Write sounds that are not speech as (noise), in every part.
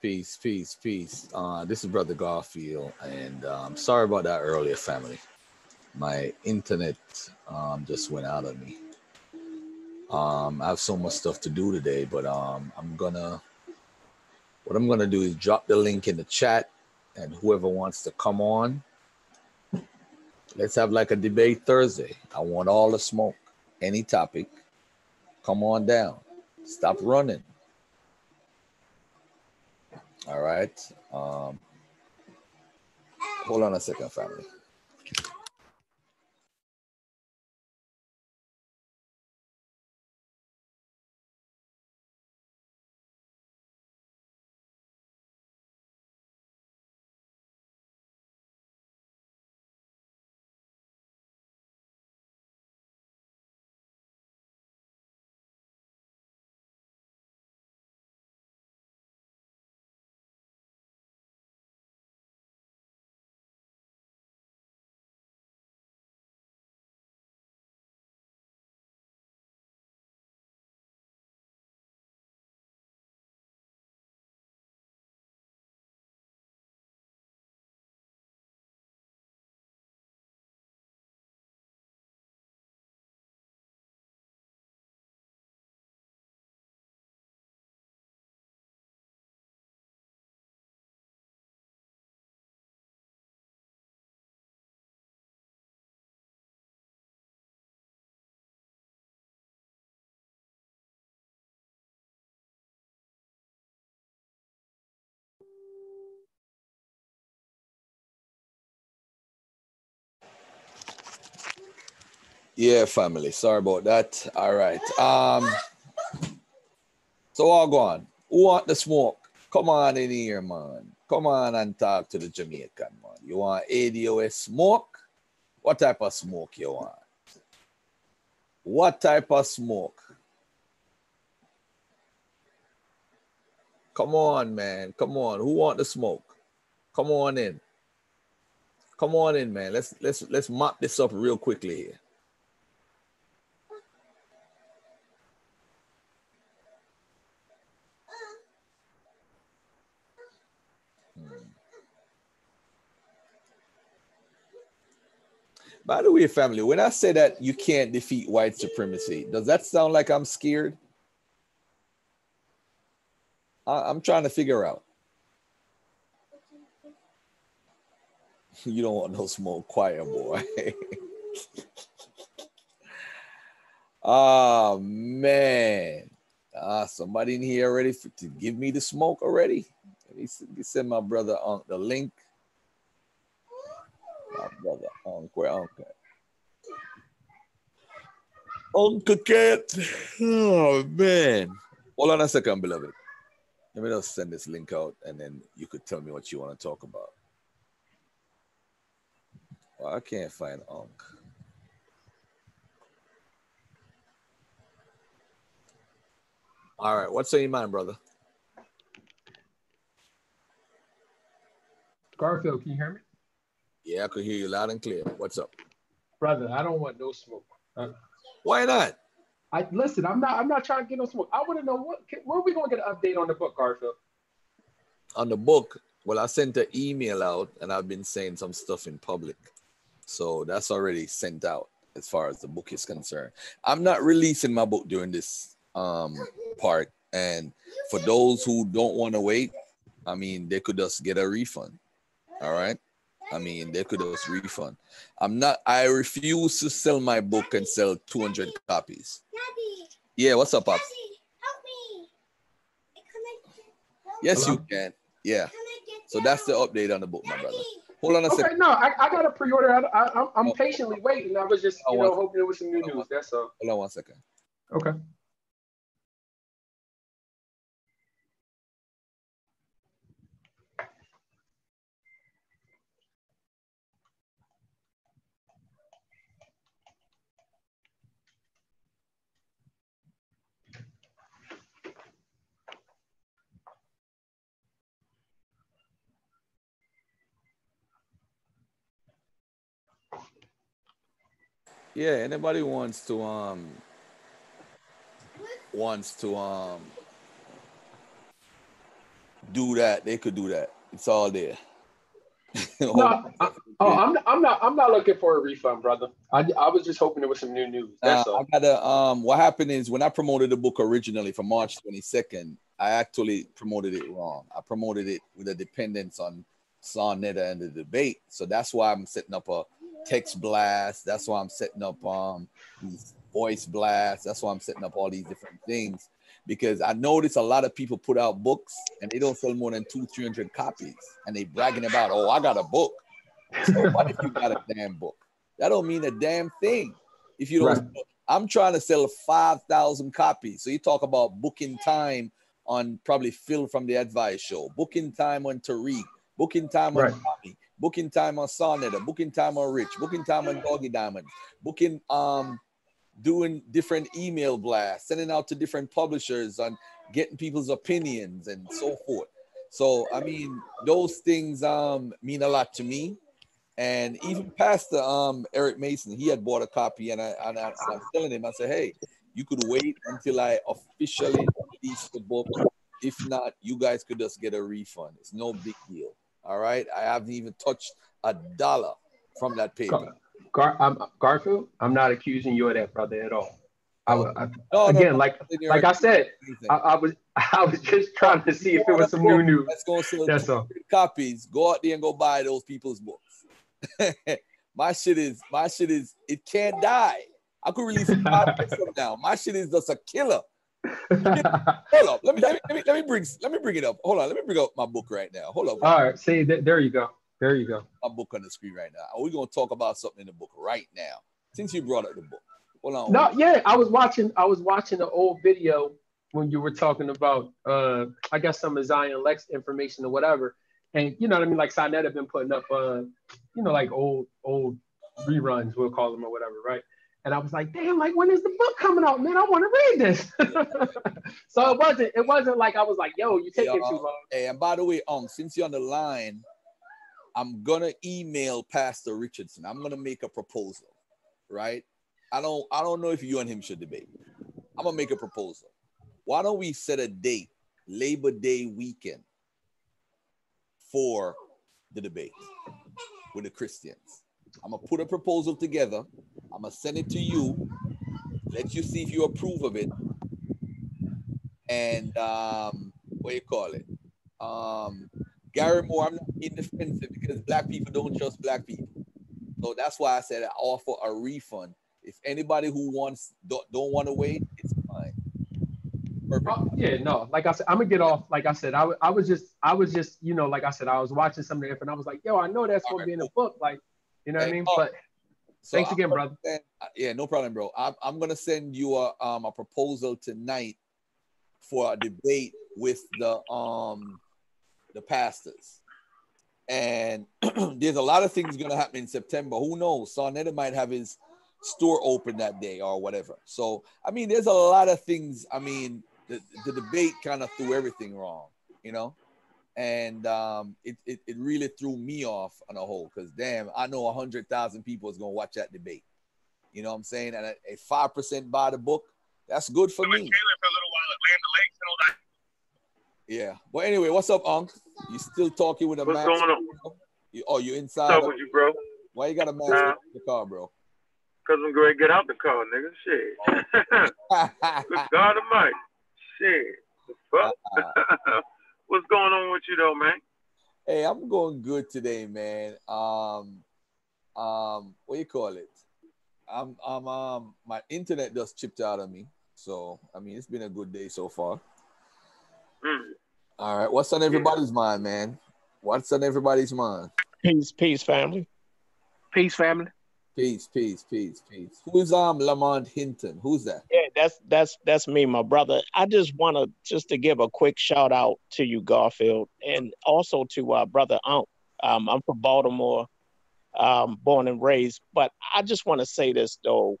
Peace, peace, peace. Uh, this is Brother Garfield, and um, sorry about that earlier, family. My internet um, just went out of me. Um, I have so much stuff to do today, but um, I'm gonna. What I'm gonna do is drop the link in the chat, and whoever wants to come on, let's have like a debate Thursday. I want all the smoke, any topic. Come on down. Stop running. All right. Um, hold on a second, family. Yeah, family. Sorry about that. All right. Um. So all go on. Who want the smoke? Come on in here, man. Come on and talk to the Jamaican man. You want ADOS smoke? What type of smoke you want? What type of smoke? Come on, man. Come on. Who want the smoke? Come on in. Come on in, man. Let's let's let's mop this up real quickly here. By the way, family, when I say that you can't defeat white supremacy, does that sound like I'm scared? I, am trying to figure out. (laughs) you don't want no smoke, quiet boy. oh (laughs) man. Ah, somebody in here ready for, to give me the smoke already? Let me send my brother on the link my brother, Uncle, Uncle. Uncle Cat. Oh, man. Hold on a second, beloved. Let me just send this link out and then you could tell me what you want to talk about. Well, I can't find Unc. All right, what's on your mind, brother? Garfield, can you hear me? Yeah, I could hear you loud and clear. What's up? Brother, I don't want no smoke. Uh, Why not? I listen, I'm not I'm not trying to get no smoke. I want to know what where are we gonna get an update on the book, Garfield? On the book, well, I sent an email out and I've been saying some stuff in public. So that's already sent out as far as the book is concerned. I'm not releasing my book during this um part. And for those who don't want to wait, I mean they could just get a refund. All right. I mean, they could just refund. I'm not. I refuse to sell my book and sell 200 copies. Daddy. Yeah, what's up, Pops? help me. Yes, Hello? you can. Yeah. So that's the update on the book, my brother. Hold on a okay, second. No, I, I got a pre-order. I, I, I'm oh. patiently waiting. I was just, you know, hoping it was some new news. That's all. Hold on one second. Okay. Yeah, anybody wants to um wants to um do that, they could do that. It's all there. (laughs) no, I, oh, I'm I'm not I'm not looking for a refund, brother. I, I was just hoping there was some new news. That's uh, all. I gotta um. What happened is when I promoted the book originally for March 22nd, I actually promoted it wrong. I promoted it with a dependence on Sonetta and the debate. So that's why I'm setting up a text blast. That's why I'm setting up um these voice blasts. That's why I'm setting up all these different things because I notice a lot of people put out books and they don't sell more than two, three hundred copies, and they bragging about, oh, I got a book. So (laughs) what if you got a damn book? That don't mean a damn thing. If you don't, right. I'm trying to sell five thousand copies. So you talk about booking time on probably Phil from the Advice Show, booking time on Tariq, booking time on right. Tommy, booking time on Sonetta, booking time on Rich, booking time on Doggy Diamond, booking um doing different email blasts, sending out to different publishers on getting people's opinions and so forth. So I mean, those things um, mean a lot to me. And even Pastor um, Eric Mason, he had bought a copy, and I and I, I'm telling him, I said, hey, you could wait until I officially release the book. If not, you guys could just get a refund. It's no big deal. All right. I haven't even touched a dollar from that paper. Gar, I'm, Garfield, I'm not accusing you of that, brother, at all. I, oh. I no, again, no, like like I said, I, I, was (laughs) I was just trying to see if it was some new news. Let's go sell That's all. copies. Go out there and go buy those people's books. (laughs) my shit is my shit is it can't die. I could release it five (laughs) minutes from now. My shit is just a killer. (laughs) Hold up. Let me, let me, let me let me bring let me bring it up. Hold on. Let me bring up my book right now. Hold up. All right. See, th- there you go. There you go. My book on the screen right now. Are We're gonna talk about something in the book right now. Since you brought up the book. Hold on. No, yeah, I was watching. I was watching the old video when you were talking about, uh, I guess some of Zion Lexx information or whatever. And you know what I mean? Like Sonetta have been putting up, uh, you know, like old old reruns, we'll call them or whatever, right? And I was like, damn, like when is the book coming out, man? I want to read this. (laughs) so it wasn't, it wasn't like I was like, yo, you taking uh, too long. Hey, and by the way, um, since you're on the line, I'm gonna email Pastor Richardson. I'm gonna make a proposal, right? I don't I don't know if you and him should debate. I'm gonna make a proposal. Why don't we set a date, Labor Day weekend, for the debate with the Christians? I'm gonna put a proposal together. I'm gonna send it to you. Let you see if you approve of it. And um, what do you call it? Um, Gary Moore, I'm not being defensive because black people don't trust black people. So that's why I said I offer a refund. If anybody who wants don't, don't want to wait, it's fine. Perfect. Uh, yeah, no, like I said, I'm gonna get off. Like I said, I, I was just, I was just, you know, like I said, I was watching some of the and I was like, yo, I know that's gonna right, be in the book, like, you know what I mean? But so thanks again, brother. Send, uh, yeah, no problem, bro. I'm, I'm gonna send you a um a proposal tonight for a debate with the um the pastors. And (clears throat) there's a lot of things going to happen in September. Who knows? Sonetta might have his store open that day or whatever. So, I mean, there's a lot of things. I mean, the, the debate kind of threw everything wrong, you know? And um, it, it, it really threw me off on a whole because, damn, I know 100,000 people is going to watch that debate. You know what I'm saying? And a, a 5% buy the book, that's good for me. Yeah. But anyway, what's up, Unc? You still talking with a what's mask? What's going on? You, oh, you inside? What's up with you, bro? Why you got a mask uh, in the car, bro? Cause I'm going to get out the car, nigga. Shit. (laughs) Good God Almighty. Shit. The fuck? Uh, (laughs) (laughs) what's going on with you, though, man? Hey, I'm going good today, man. Um, um, what do you call it? I'm, I'm, um, my internet just chipped out of me. So, I mean, it's been a good day so far. Mm. All right. What's on everybody's yeah. mind, man? What's on everybody's mind? Peace, peace, family. Peace, family. Peace, peace, peace, peace. Who's um Lamont Hinton? Who's that? Yeah, that's that's that's me, my brother. I just want to just to give a quick shout out to you, Garfield, and also to uh, brother Aunt. Um, I'm from Baltimore, um, born and raised. But I just want to say this though,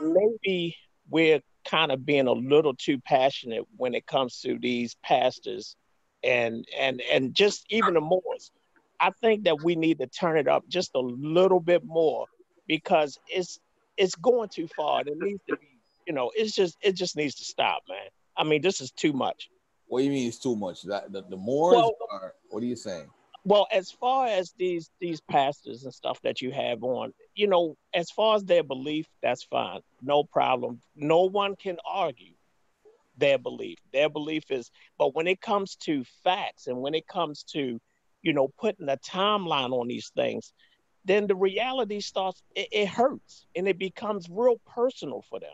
maybe we're kind of being a little too passionate when it comes to these pastors and and and just even the Moors. I think that we need to turn it up just a little bit more because it's it's going too far. It needs to be, you know, it's just it just needs to stop, man. I mean, this is too much. What do you mean it's too much? That the, the Moors Well- are, what are you saying? Well, as far as these these pastors and stuff that you have on, you know, as far as their belief, that's fine, no problem. No one can argue their belief. Their belief is, but when it comes to facts and when it comes to, you know, putting a timeline on these things, then the reality starts. It, it hurts and it becomes real personal for them.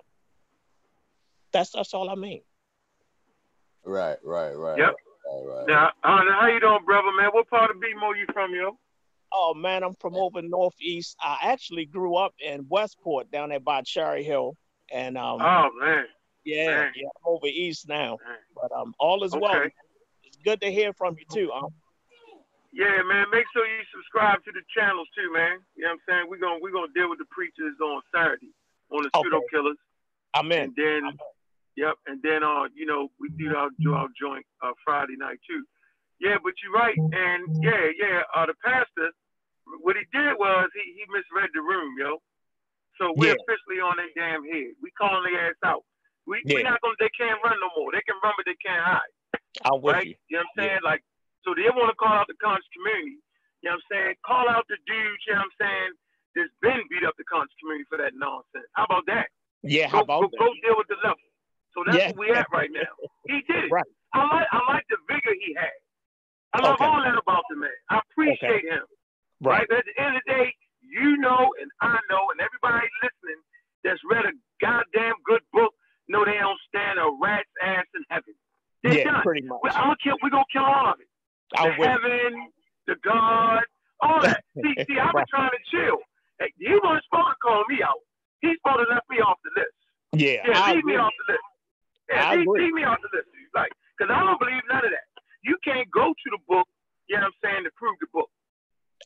That's that's all I mean. Right, right, right. Yep. Right, right. Now, uh, how you doing, brother, man? What part of BMO you from, yo? Oh man, I'm from over northeast. I actually grew up in Westport down there by Cherry Hill, and um, Oh, man. yeah, man. yeah, I'm over east now. Man. But um, all is well. Okay. It's good to hear from you too. Um, Yeah, man. Make sure you subscribe to the channels too, man. You know what I'm saying? We're gonna we're gonna deal with the preachers on Saturday on the Okay. pseudo killers. I'm. And then yep, and then uh, you know, we do our do our joint uh Friday night too. Yeah, but you're right. And yeah, yeah, uh the pastor what he did was he, he misread the room, yo. So we're Yeah. officially on their damn head. We calling their ass out. We we not gonna they can't run no more. They can run but they can't hide I'm with right? you. You know what I'm saying? Like, so they want to call out the conscious community. You know what I'm saying? Call out the dudes, you know what I'm saying, that's been beat up the conscious community for that nonsense. How about that? Yeah, Go, how about go, that? go deal with the level. So that's Yeah. where we at right now. He did it. Right. I like I like the vigor he had. I love Okay. all that about the man. I appreciate him. Right. Right. But at the end of the day, you know and I know and everybody listening that's read a goddamn good book know they don't stand a rat's ass in heaven. They're Yeah, done. pretty much. Well, I'm gonna kill. We're gonna kill all of it. The you. heaven, the God, all that. (laughs) see, see, I've been trying to chill. Hey, he wasn't supposed to call me out. He's supposed to let me off the list. Yeah, Yeah, I leave me off the list. Yeah, leave, leave me off the list. Like, cause I don't believe none of that. You can't go to the book. You know what I'm saying to prove the book.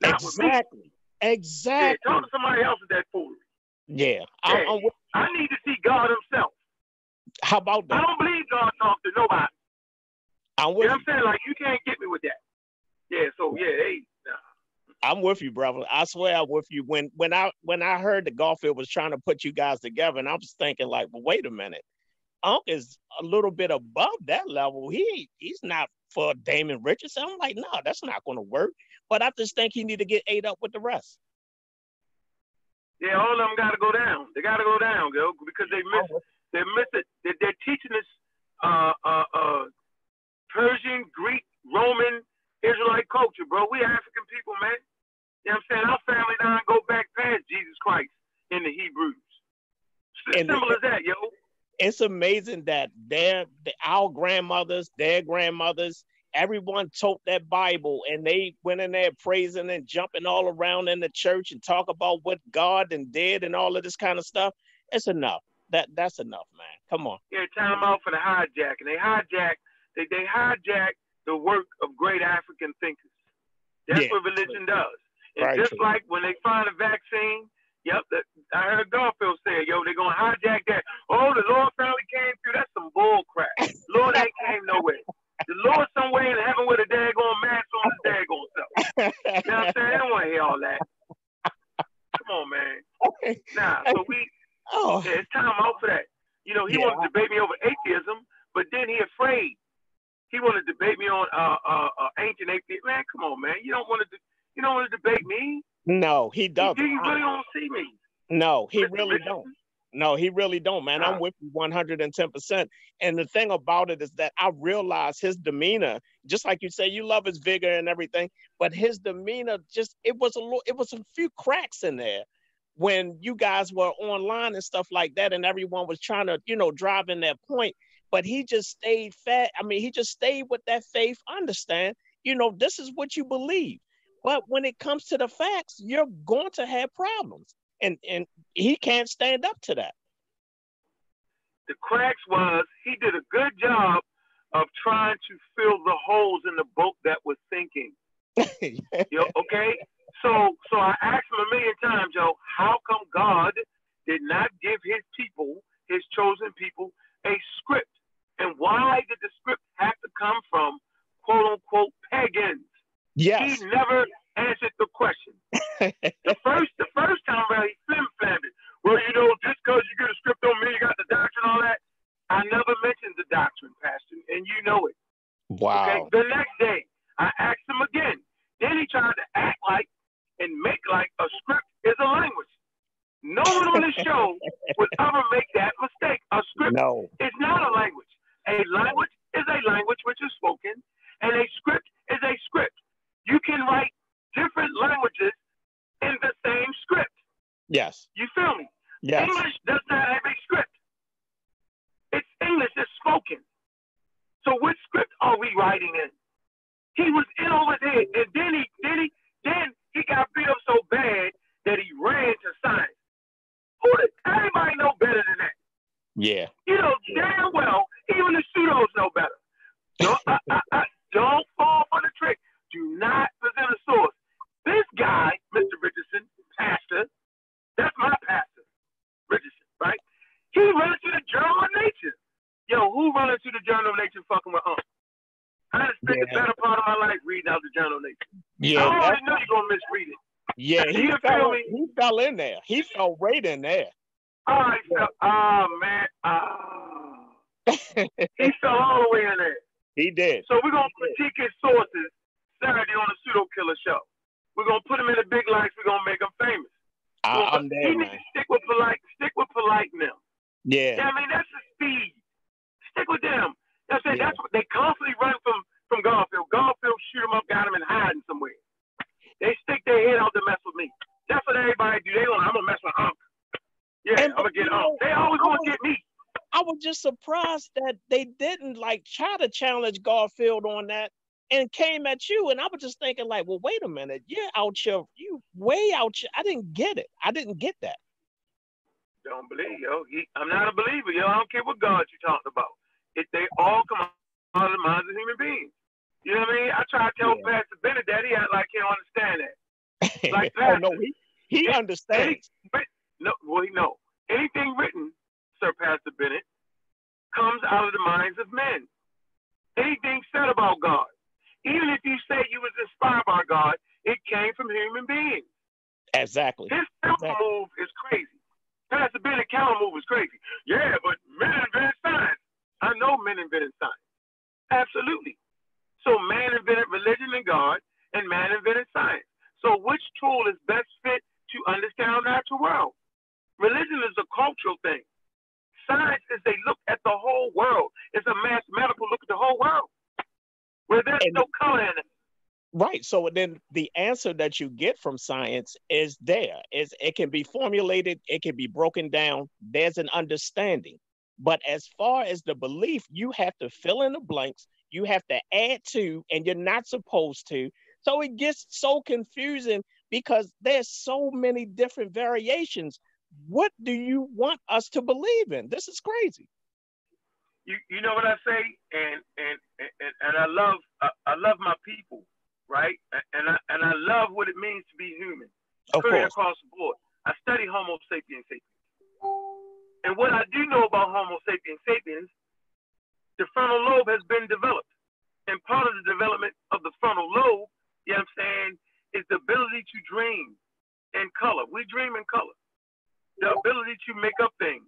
Not me. Exactly. Yeah, Exactly. talk to somebody else with that foolery. Yeah. Yeah. I'm I need to see God Himself. how about that? I don't believe God talks to nobody. I'm with know you. what I'm saying? Like, you can't get me with that. Yeah. So yeah, hey, nah. I'm with you, brother. I swear I'm with you. When when I when I heard that Garfield was trying to put you guys together, and I was thinking like, well, wait a minute, Unc is a little bit above that level. He he's not for Damon Richardson. I'm like, no, that's not going to work. But I just think he need to get ate up with the rest. Yeah, all of them got to go down. They got to go down, girl, because they miss. They miss it. They're, they're teaching us uh, uh, uh, Persian, Greek, Roman, Israelite culture, bro. We African people, man. You know what I'm saying? Our family line go back past Jesus Christ in the Hebrews. And- Simple as that, yo. it's amazing that their the, our grandmothers, their grandmothers, everyone told that Bible and they went in there praising and jumping all around in the church and talk about what God and did and all of this kind of stuff. It's enough. That that's enough, man. Come on. Yeah, time out for the hijacking. They hijack. They they hijack the work of great African thinkers. That's Yeah. what religion does. And Right, just like when they find a vaccine, yep, that, I heard Garfield say, yo, they're gonna hijack that. Oh, the Lord finally came through. That's some bull crap. Lord ain't came nowhere. The Lord somewhere in heaven with a daggone mask on his daggone self. You know what I'm saying? I don't want to hear all that. Come on, man. Nah, so we oh, yeah, it's time out for that. You know, he Yeah. wanted to debate me over atheism, but then he afraid. He wanted to debate me on uh, uh, uh, ancient atheism. Man, come on, man. You don't want to. You don't want to debate me. no, he You, doesn't. you really don't see me. No, he Mr. really Richardson. don't. No, he really don't, man. I'm with you 110%. And the thing about it is that I realize his demeanor, just like you say, you love his vigor and everything, but his demeanor just it was a little, it was a few cracks in there when you guys were online and stuff like that, and everyone was trying to, you know, drive in that point. But he just stayed fat. I mean, he just stayed with that faith. Understand, you know, this is what you believe. But when it comes to the facts, you're going to have problems. And and he can't stand up to that. The cracks was he did a good job of trying to fill the holes in the boat that was sinking. (laughs) Yo, okay? So so I asked him a million times, yo, how come God did not give his people, his chosen people, a script? And why did the script have to come from quote unquote pagans? yes. He never answered the question. (laughs) the first the first time around he flim flammed it. Well, you know, just because you get a script on me, you got the doctrine, all that. I never mentioned the doctrine, Pastor, and you know it. Wow. Okay. The next day, I asked him again. Then he tried to act like and make like a script is a language. No one on this (laughs) show would ever make that mistake. A script no. is not a language. A language is a language which is spoken, and a script is a script. You can write different languages in the same script. Yes. You feel me? Yes. English does not have a script. It's English is spoken. So which script are we writing in? He was in over there, and then he then he then he got beat up so bad that he ran to science. Who did everybody know better than that? Yeah. You know damn well, even the pseudos know better. Don't, I, I, I, don't fall for the trick. Do not present a source. This guy, Mr. Richardson, pastor, that's my pastor, Richardson, right? He runs to the Journal of Nature. Yo, who runs to the Journal of Nature fucking with Unc? I just spent yeah. the better part of my life reading out the Journal of Nature. Yeah, I already know you're gonna misread it. Yeah, he fell, he fell in there. He fell right in there. All right, so, oh man, oh. He fell all the way in there. He did. So we're gonna critique his sources Saturday on the Pseudo Killer Show. We're gonna put him in the big lights. We're gonna make him famous. I, am there, he man. Need to stick with polite. Stick with polite now. Yeah. yeah. I mean that's the speed. Stick with them. That's it. Yeah. That's what they constantly run from from Garfield. Garfield shoot him up, got him in hiding somewhere. They stick their head out to mess with me. That's what everybody do. They want. I'm gonna mess with Unc. Yeah, and, I'm gonna get Unc. They always to get me. I was just surprised that they didn't like try to challenge Garfield on that and came at you. And I was just thinking, like, well, wait a minute, you're out here, you way out here. I didn't get it. I didn't get that. Don't believe, yo. He, I'm not a believer, yo. I don't care what God you're talking about. If they all come out of the minds of human beings. You know what I mean? I try to tell yeah. Pastor Bennett that he act like he don't understand that. (laughs) Like oh, no, he, he understands. Any, no, well, he know. Anything written, Sir Pastor Bennett, comes out of the minds of men. Anything said about God, even if you say you was inspired by God, it came from human beings. Exactly. His counter exactly. move is crazy. Pastor Bennett counter move is crazy. Yeah, but men invented science. I know men invented science. Absolutely. So man invented religion and God, and man invented science. So which tool is best fit to understand our natural world? Religion is a cultural thing. Science is they look at the whole world. It's a mathematical look at the whole world. Where there's and, no color in it. Right. So then the answer that you get from science is there. Is it can be formulated, it can be broken down. There's an understanding. But as far as the belief, you have to fill in the blanks you have to add to, and you're not supposed to. So it gets so confusing because there's so many different variations. What do you want us to believe in? This is crazy. You, you know what I say, and and and, and I love I, I love my people, right? And I and I love what it means to be human. Of course. across the board. I study Homo sapiens sapiens. And what I do know about Homo sapiens sapiens the frontal lobe has been developed. And part of the development of the frontal lobe, you know what I'm saying, is the ability to dream in color. We dream in color. The ability to make up things.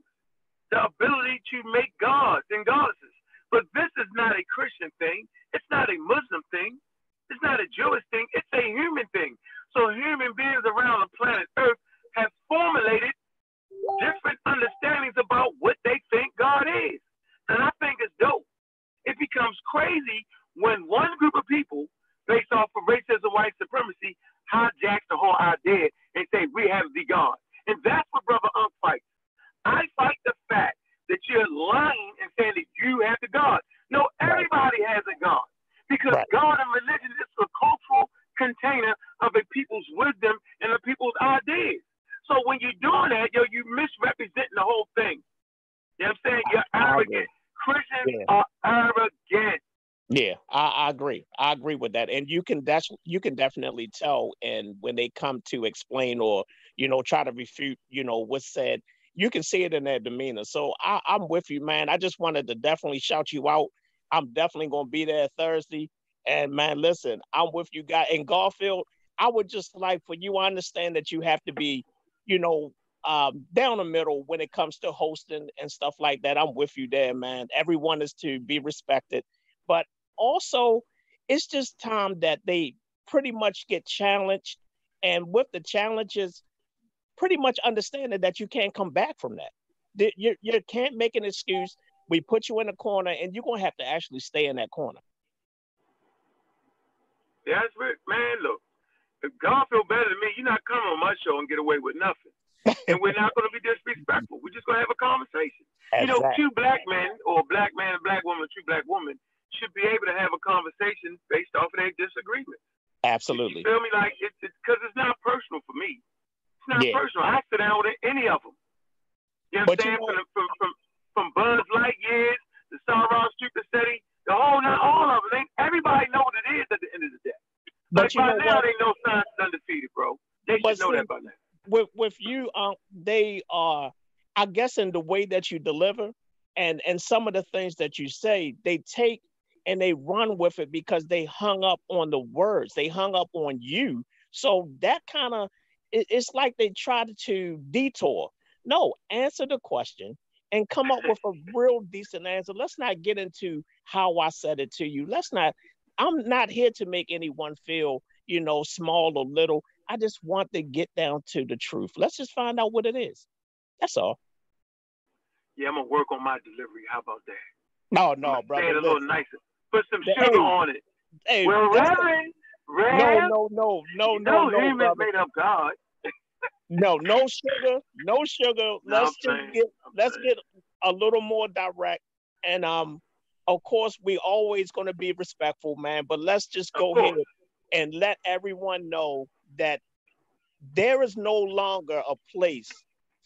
The ability to make gods and goddesses. But this is not a Christian thing. It's not a Muslim thing. It's not a Jewish thing. It's a human thing. So human beings around the planet Earth have formulated different understandings about what they think God is. And I think it's dope. It becomes crazy when one group of people, based off of racism, white supremacy, hijacks the whole idea and say we have the God. And that's what Brother Unc fights. I fight the fact that you're lying and saying that you have the God. No, everybody has a God. Because right. God and religion is a cultural container of a people's wisdom and a people's ideas. So when you're doing that, yo, you misrepresenting the whole thing. You know what I'm saying? You're arrogant. Christians yeah. are arrogant. Yeah, I, I, agree. I agree with that, and you can that's you can definitely tell. And when they come to explain or you know try to refute, you know what's said, you can see it in their demeanor. So I, I'm with you, man. I just wanted to definitely shout you out. I'm definitely gonna be there Thursday. And man, listen, I'm with you guys. In Garfield, I would just like for you. I understand that you have to be, you know, um, down the middle when it comes to hosting and stuff like that. I'm with you there, man. Everyone is to be respected. But also it's just time that they pretty much get challenged. And with the challenges, pretty much understanding that you can't come back from that. You, you can't make an excuse. We put you in a corner and you're going to have to actually stay in that corner. That's right, man. Look, if God feel better than me, you're not coming on my show and get away with nothing. (laughs) and we're not going to be disrespectful. We're just going to have a conversation. You know, two black men or black man and black woman, two black women should be able to have a conversation based off of their disagreement. Absolutely. You feel me? Like it's because it's, it's, not personal for me. It's not yeah. personal. I sit down with any of them. You know what I'm saying? From, from, from, from Buzz Lightyear to Sarah Street City, the whole not all of them. They, everybody know what it is at the end of the day. But like by now, what? they know science is undefeated, bro. They should know see, that by now with with you, um, they are, I guess, in the way that you deliver, and and some of the things that you say, they take and they run with it because they hung up on the words, they hung up on you. So that kind of, it, it's like they tried to detour. No, answer the question and come up with a real decent answer. Let's not get into how I said it to you. Let's not. I'm not here to make anyone feel, you know, small or little. I just want to get down to the truth. Let's just find out what it is. That's all. Yeah, I'm gonna work on my delivery. How about that? Oh, no, no, brother. Say it a little nicer. Put some sugar hey, on it. Hey, well, Reverend, Rev, no, no, no, no, no, no, no, made up God. (laughs) no, no sugar, no sugar. Let's just get I'm let's saying. get a little more direct. And um, of course, we always gonna be respectful, man. But let's just go ahead and let everyone know that there is no longer a place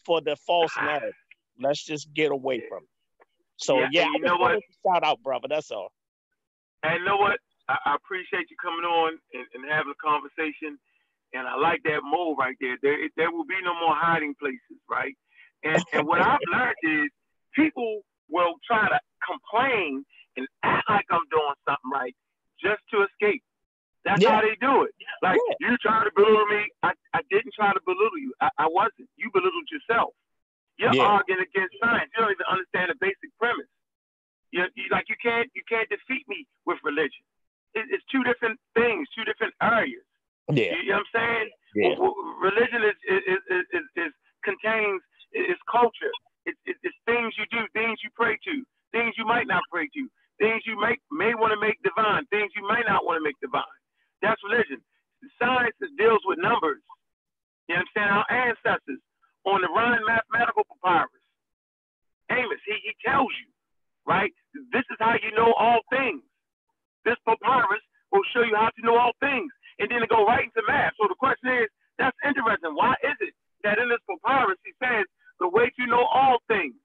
for the false (laughs) narrative. Let's just get away from it. So yeah, yeah you know what? Shout out, brother. That's all. And you know what? I, I appreciate you coming on and, and, having a conversation. And I like that move right there. There, there will be no more hiding places, right? And, and what I've (laughs) learned is people will try to complain and act like I'm doing something right just to escape. That's yeah. how they do it. Like yeah. you try to belittle me, I, I didn't try to belittle you. I, I wasn't. You belittled yourself. You're yeah. arguing against science. You don't even understand the basic premise. You, you like you can't you can't defeat me with religion. It, it's two different things, two different areas. Yeah. You, know what I'm saying? Yeah. Religion is is, is, is, contains is culture. It's, it's things you do, things you pray to, things you might not pray to, things you make may want to make divine, things you may not want to make divine. That's religion. Science deals with numbers. You understand? Our ancestors on the Rhind mathematical papyrus. Ahmes, he, he tells you, right? This is how you know all things. This papyrus will show you how to know all things. And then to go right into math. So the question is, that's interesting. Why is it that in this papyrus he says the way to know all things?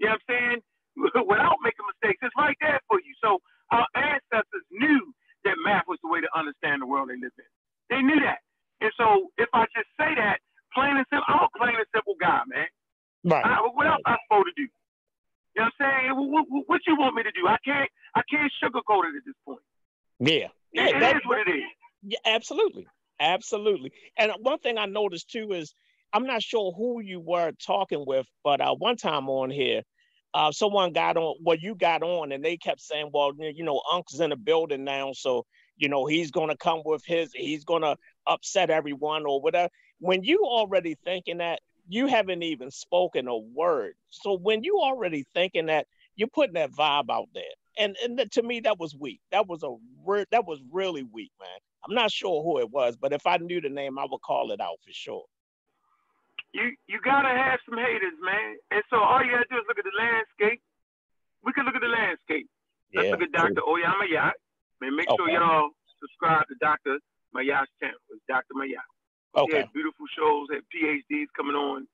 You know what I'm saying? Without making mistakes. It's right there for you. So our ancestors knew that math was the way to understand the world they live in. They knew that. And so if I just say that, plain and simple, I'm a plain and simple guy, man. Right. I, what else am I supposed to do? You know what I'm saying? What, what, what, you want me to do? I can't I can't sugarcoat it at this point. Yeah. yeah it, it is what it is. Yeah, absolutely. Absolutely. And one thing I noticed too is I'm not sure who you were talking with, but uh, one time on here, uh, someone got on, well, you got on, and they kept saying, well, you know, Unc's in the building now, so you know he's going to come with his, he's going to upset everyone or whatever. When you already thinking that, you haven't even spoken a word. So when you already thinking that, you're putting that vibe out there, and and to me that was weak. That was a re- that was really weak, man. I'm not sure who it was, but if I knew the name, I would call it out for sure you you gotta have some haters, man. And so all you gotta do is look at the landscape. We can look at the landscape. Let's yeah, look at Dr. Oyama Yat. Man, make okay. sure y'all subscribe to Dr. Mayat's channel. It's Dr. Mayat. Okay. He has beautiful shows, had PhDs coming on.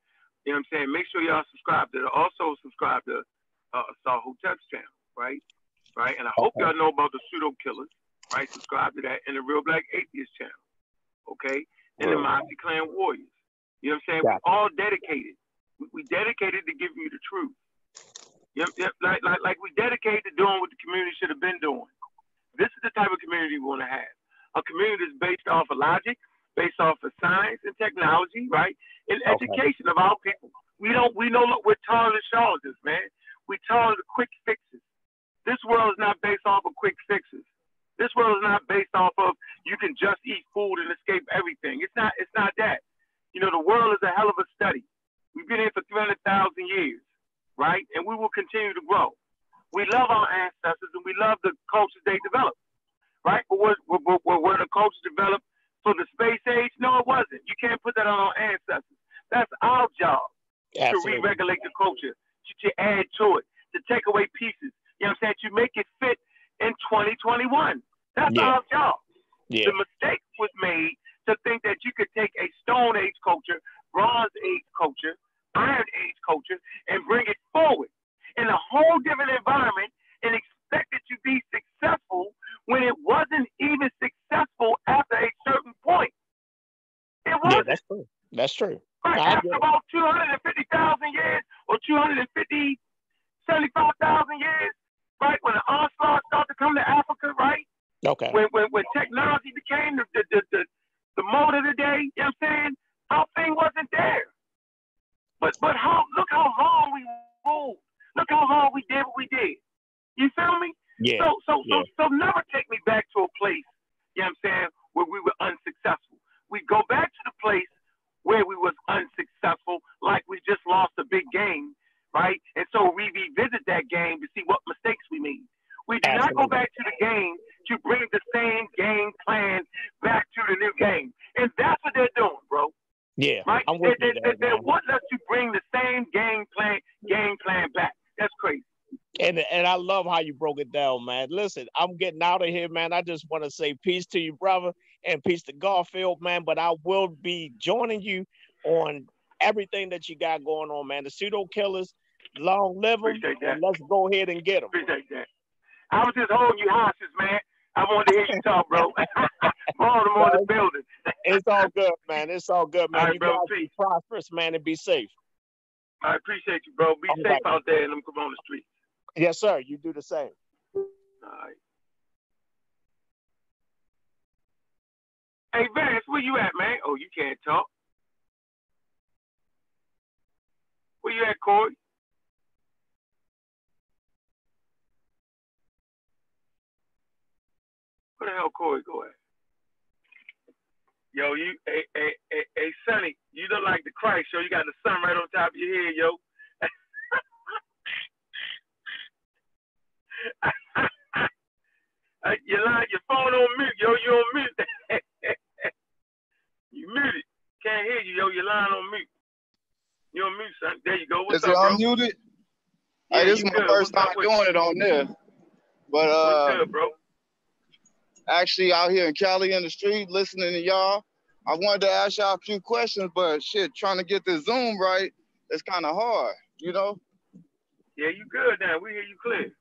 You know what I'm saying? Make sure y'all subscribe to Also subscribe to uh Saul Hotep's channel, right? Right? And I hope y'all know about the pseudo killers, right? Subscribe to that and the Real Black Atheist channel. Okay? And the Moxie Clan Warriors. You know what I'm saying? We're all dedicated. We, we dedicated to giving you the truth. Yep, yep. Like, like, like we dedicated to doing what the community should have been doing. This is the type of community we want to have. A community that's based off of logic, based off of science and technology, right? And okay. education of our people. We don't, we know, look, we're tired of charlatans, man. We're tired of quick fixes. This world is not based off of quick fixes. This world is not based off of you can just eat food and escape everything. It's not. It's not that. You know, the world is a hell of a study. We've been here for 300,000 years, right? And we will continue to grow. We love our ancestors and we love the cultures they developed, right? But were, were, were, were the cultures developed for the space age? No, it wasn't. You can't put that on our ancestors. That's our job Absolutely. to re-regulate the culture, to, to add to it, to take away pieces. You know what I'm saying? To make it fit in 2021. That's yeah. our job. Yeah. The mistake was made to think that you could take a Stone Age culture, Bronze Age culture, Iron Age culture, and bring it forward in a whole different environment and expect it to be successful when it wasn't even successful after a certain point. It wasn't. Yeah, that's true. That's true. Right, after about 250,000 years or 250, 75,000 years, right, when the Okay. When, when, when technology became the, the, the, the, the mode of the day, you know what I'm saying? Our thing wasn't there. But but how look how long we ruled. Look how long we did what we did. You feel me? Yeah. So so yeah. so so never take me back to a place, you know what I'm saying, where we were unsuccessful. We go back to the place where we was unsuccessful, like we just lost a big game, right? And so we revisit that game to see what mistakes we made. We do Absolutely. not go back to the game to bring the same game plan back to the new game. And that's what they're doing, bro. Yeah. Right? I'm they, they, they, they're wanting us to bring the same game plan game plan back. That's crazy. And and I love how you broke it down, man. Listen, I'm getting out of here, man. I just want to say peace to you, brother, and peace to Garfield, man. But I will be joining you on everything that you got going on, man. The pseudo killers, long live them. And let's go ahead and get them. Appreciate that. I was just holding you hostage, man. I wanted to hear you talk, bro. (laughs) Baltimore the building. it's all good, man. It's all good, man. All right, you bro, guys peace. be prosperous, man, and be safe. I appreciate you, bro. Be all safe right. out there in them on the street. Yes, sir. You do the same. All right. Hey, Vance, where you at, man? Oh, you can't talk. Where you at, Corey? Where the hell Corey go at? Yo, you, hey, hey, hey, hey, Sonny, you look like the Christ, yo. You got the sun right on top of your head, yo. You line your phone on mute, yo. You on mute. (laughs) you muted. Can't hear you, yo. Your line on mute. You on mute, son. There you go. What's is up, it bro? unmuted? Yeah, hey, this is my good. first time doing it on there. But uh, What's good, bro? Actually, out here in Cali in the street, listening to y'all. I wanted to ask y'all a few questions, but shit, trying to get the Zoom right, it's kind of hard, you know? Yeah, you good now. We hear you clear.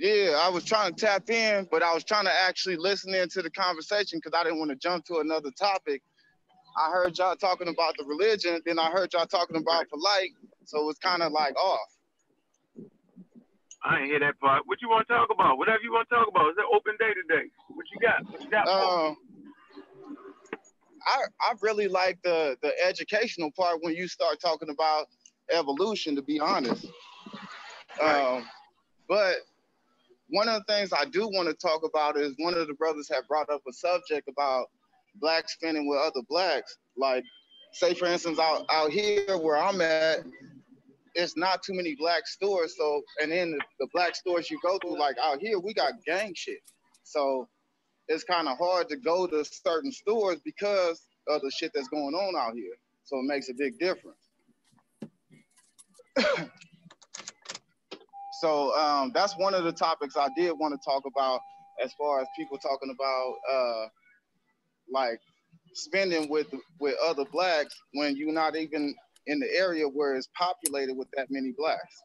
Yeah, I was trying to tap in, but I was trying to actually listen into the conversation because I didn't want to jump to another topic. I heard y'all talking about the religion, then I heard y'all talking about polite, so it was kind of like off. I ain't hear that part. What you want to talk about? Whatever you want to talk about. It's an open day today. What you got? What you got? Um, I I really like the the educational part when you start talking about evolution. To be honest, right. um, but one of the things I do want to talk about is one of the brothers had brought up a subject about blacks spending with other blacks. Like, say for instance, out out here where I'm at, it's not too many black stores. So, and then the, the black stores you go through, like out here, we got gang shit. So it's kind of hard to go to certain stores because of the shit that's going on out here. So it makes a big difference. (laughs) so um, that's one of the topics I did want to talk about as far as people talking about uh, like spending with with other blacks when you're not even in the area where it's populated with that many blacks.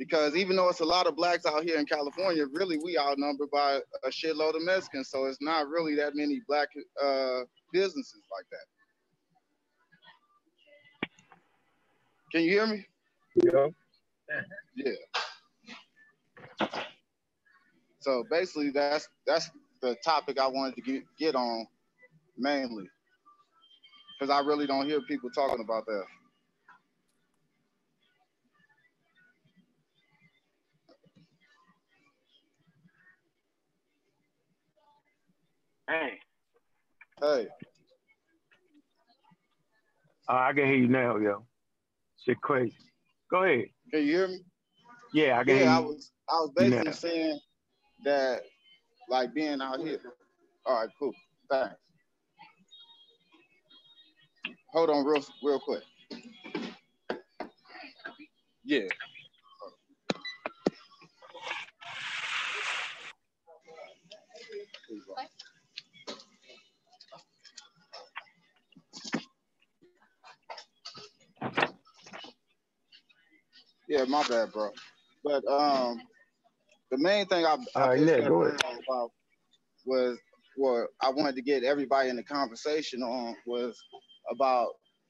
Because even though it's a lot of blacks out here in California, really we outnumbered by a shitload of Mexicans. So it's not really that many black uh, businesses like that. Can you hear me? Yeah yeah. So basically, that's that's the topic I wanted to get, get on mainly because I really don't hear people talking about that. Hey. Hey. Uh, I can hear you now, yo. Shit crazy. Go ahead. Can you hear me? Yeah, I can yeah, I was I was basically saying that like being out here. All right, cool. Thanks. Hold on real real quick. Yeah. Yeah, my bad, bro. But um, the main thing I, I uh, yeah, go ahead. about was what I wanted to get everybody in the conversation on was about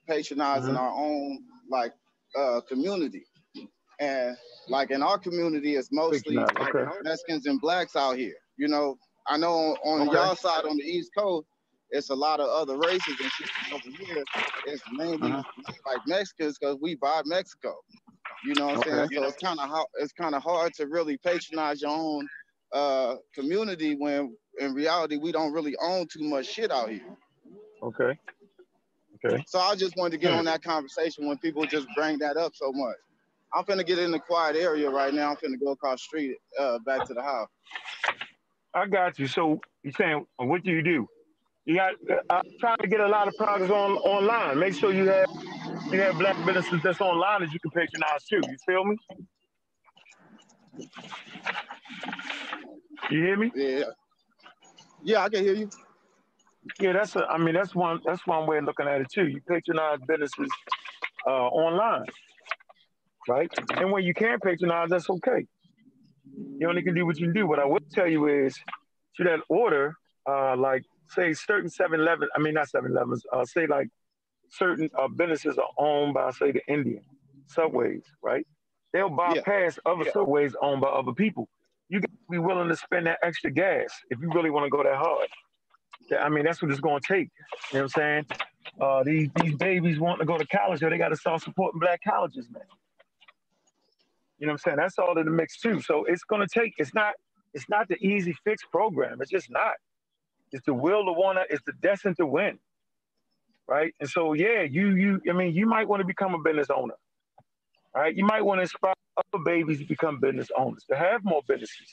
patronizing mm-hmm. our own like uh, community. And like in our community, it's mostly okay. Mexicans and blacks out here. You know, I know on, on okay. y'all side on the East Coast, it's a lot of other races and shit over here. It's mainly uh-huh. like Mexicans because we by Mexico. You know what I'm saying? So it's kind of hard. It's kind of hard to really patronize your own uh, community when in reality we don't really own too much shit out here. Okay. Okay. So I just wanted to get on that conversation when people just bring that up so much. I'm finna get in the quiet area right now. I'm finna go across the street uh, back to the house. I got you. So you're saying, what do you do? You got. I'm trying to get a lot of products on online. Make sure you have you have black businesses that's online that you can patronize too. You feel me? You hear me? Yeah. Yeah, I can hear you. Yeah, that's a. I mean, that's one. That's one way of looking at it too. You patronize businesses uh, online, right? And when you can't patronize, that's okay. You only can do what you can do. What I would tell you is, to that order, uh, like say certain 7-Eleven, I mean not 7-Elevens, uh, say like certain uh, businesses are owned by say the Indian subways, right? They'll bypass yeah. other yeah. subways owned by other people. You got to be willing to spend that extra gas if you really want to go that hard. I mean, that's what it's going to take. You know what I'm saying? Uh, these these babies want to go to college, so they got to start supporting black colleges, man. You know what I'm saying? That's all in the mix too. So it's going to take. It's not. It's not the easy fix program. It's just not. It's the will to wanna. It's the destined to win, right? And so yeah, you you. I mean, you might want to become a business owner, right? You might want to inspire other babies to become business owners to have more businesses.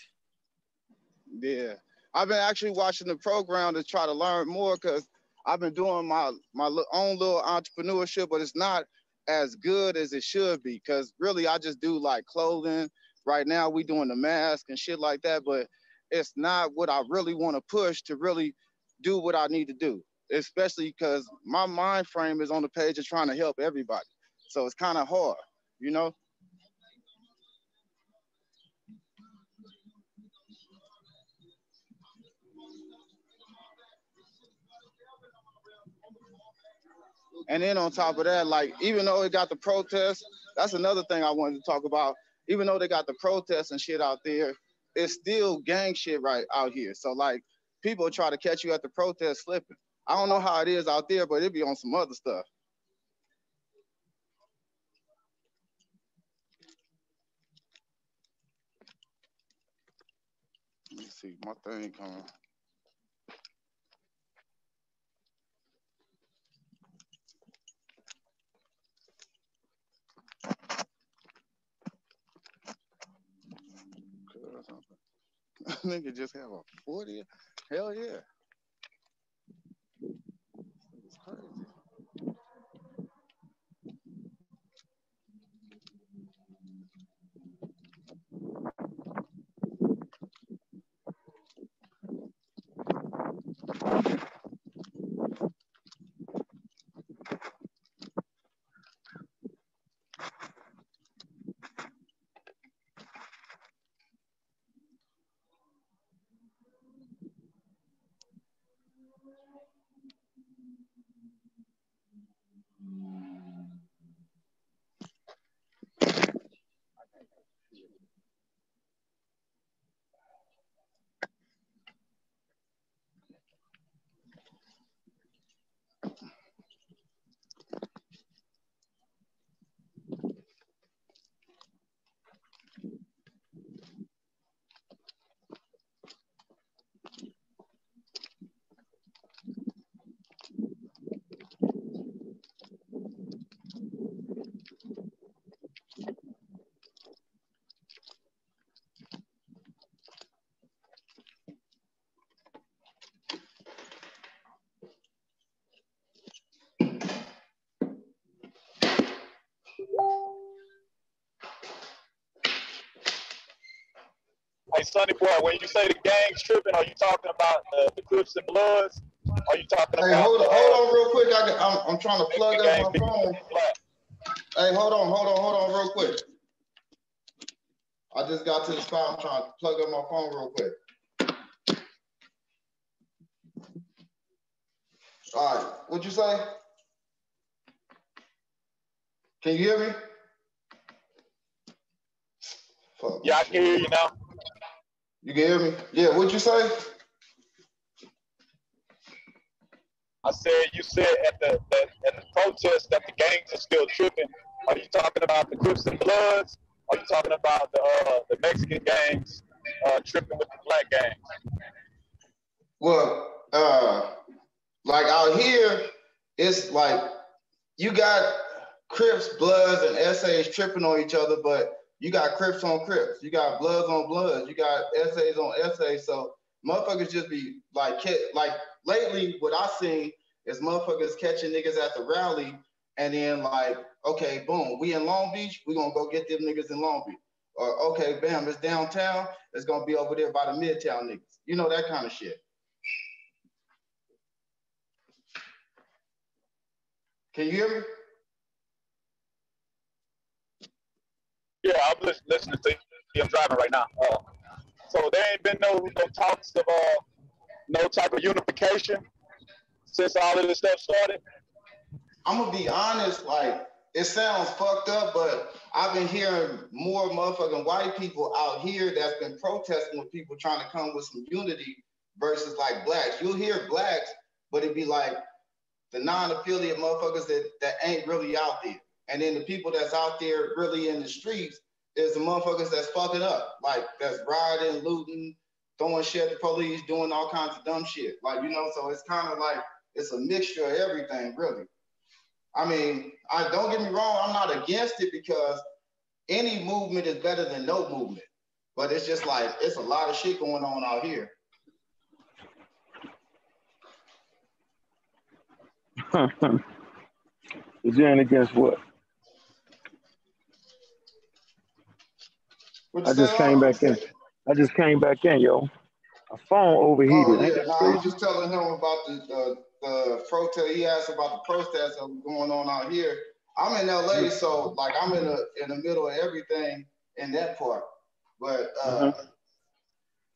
Yeah, I've been actually watching the program to try to learn more because I've been doing my my own little entrepreneurship, but it's not as good as it should be because really I just do like clothing. Right now we doing the mask and shit like that, but it's not what I really want to push to really do what I need to do, especially because my mind frame is on the page of trying to help everybody. So it's kind of hard, you know? And then on top of that, like even though it got the protest, that's another thing I wanted to talk about. Even though they got the protests and shit out there, it's still gang shit right out here. So like people try to catch you at the protest slipping. I don't know how it is out there, but it be on some other stuff. Let me see, my thing coming. (laughs) Nigga just have a 40. Hell yeah. Hey, Sonny boy, when you say the gang's tripping, are you talking about the, the Crips and Bloods? Are you talking hey, about? hold on, hold uh, on, real quick. I, I'm, I'm trying to plug up my phone. Hey, hold on, hold on, hold on, real quick. I just got to the spot. I'm trying to plug up my phone real quick. All right, what'd you say? Can you hear me? Fuck. Yeah, I can hear you now. You can hear me? Yeah, what'd you say? I said you said at the, the at the protest that the gangs are still tripping. Are you talking about the Crips and Bloods? Are you talking about the uh, the Mexican gangs uh, tripping with the black gangs? Well, uh, like out here, it's like you got Crips, Bloods, and SAs tripping on each other, but you got Crips on Crips, you got Bloods on Bloods, you got SAs on SAs. So motherfuckers just be like, like lately, what I seen is motherfuckers catching niggas at the rally, and then like, okay, boom, we in Long Beach, we gonna go get them niggas in Long Beach. Or okay, bam, it's downtown, it's gonna be over there by the Midtown niggas. You know that kind of shit. Can you hear me? Yeah, I'm listening to you. I'm driving right now. Uh, so there ain't been no no talks of uh, no type of unification since all of this stuff started. I'm gonna be honest, like it sounds fucked up, but I've been hearing more motherfucking white people out here that's been protesting with people trying to come with some unity versus like blacks. You'll hear blacks, but it'd be like the non-affiliate motherfuckers that, that ain't really out there. And then the people that's out there really in the streets is the motherfuckers that's fucking up, like that's rioting, looting, throwing shit at the police, doing all kinds of dumb shit. Like, you know, so it's kind of like it's a mixture of everything, really. I mean, I don't get me wrong, I'm not against it because any movement is better than no movement. But it's just like it's a lot of shit going on out here. (laughs) Is there against what? I just came back in. I just came back in, yo. A phone overheated. Oh, yeah. no, I was just telling him about the uh, the protest. He asked about the protests that was going on out here. I'm in LA, so like I'm in the in the middle of everything in that part. But uh, mm-hmm.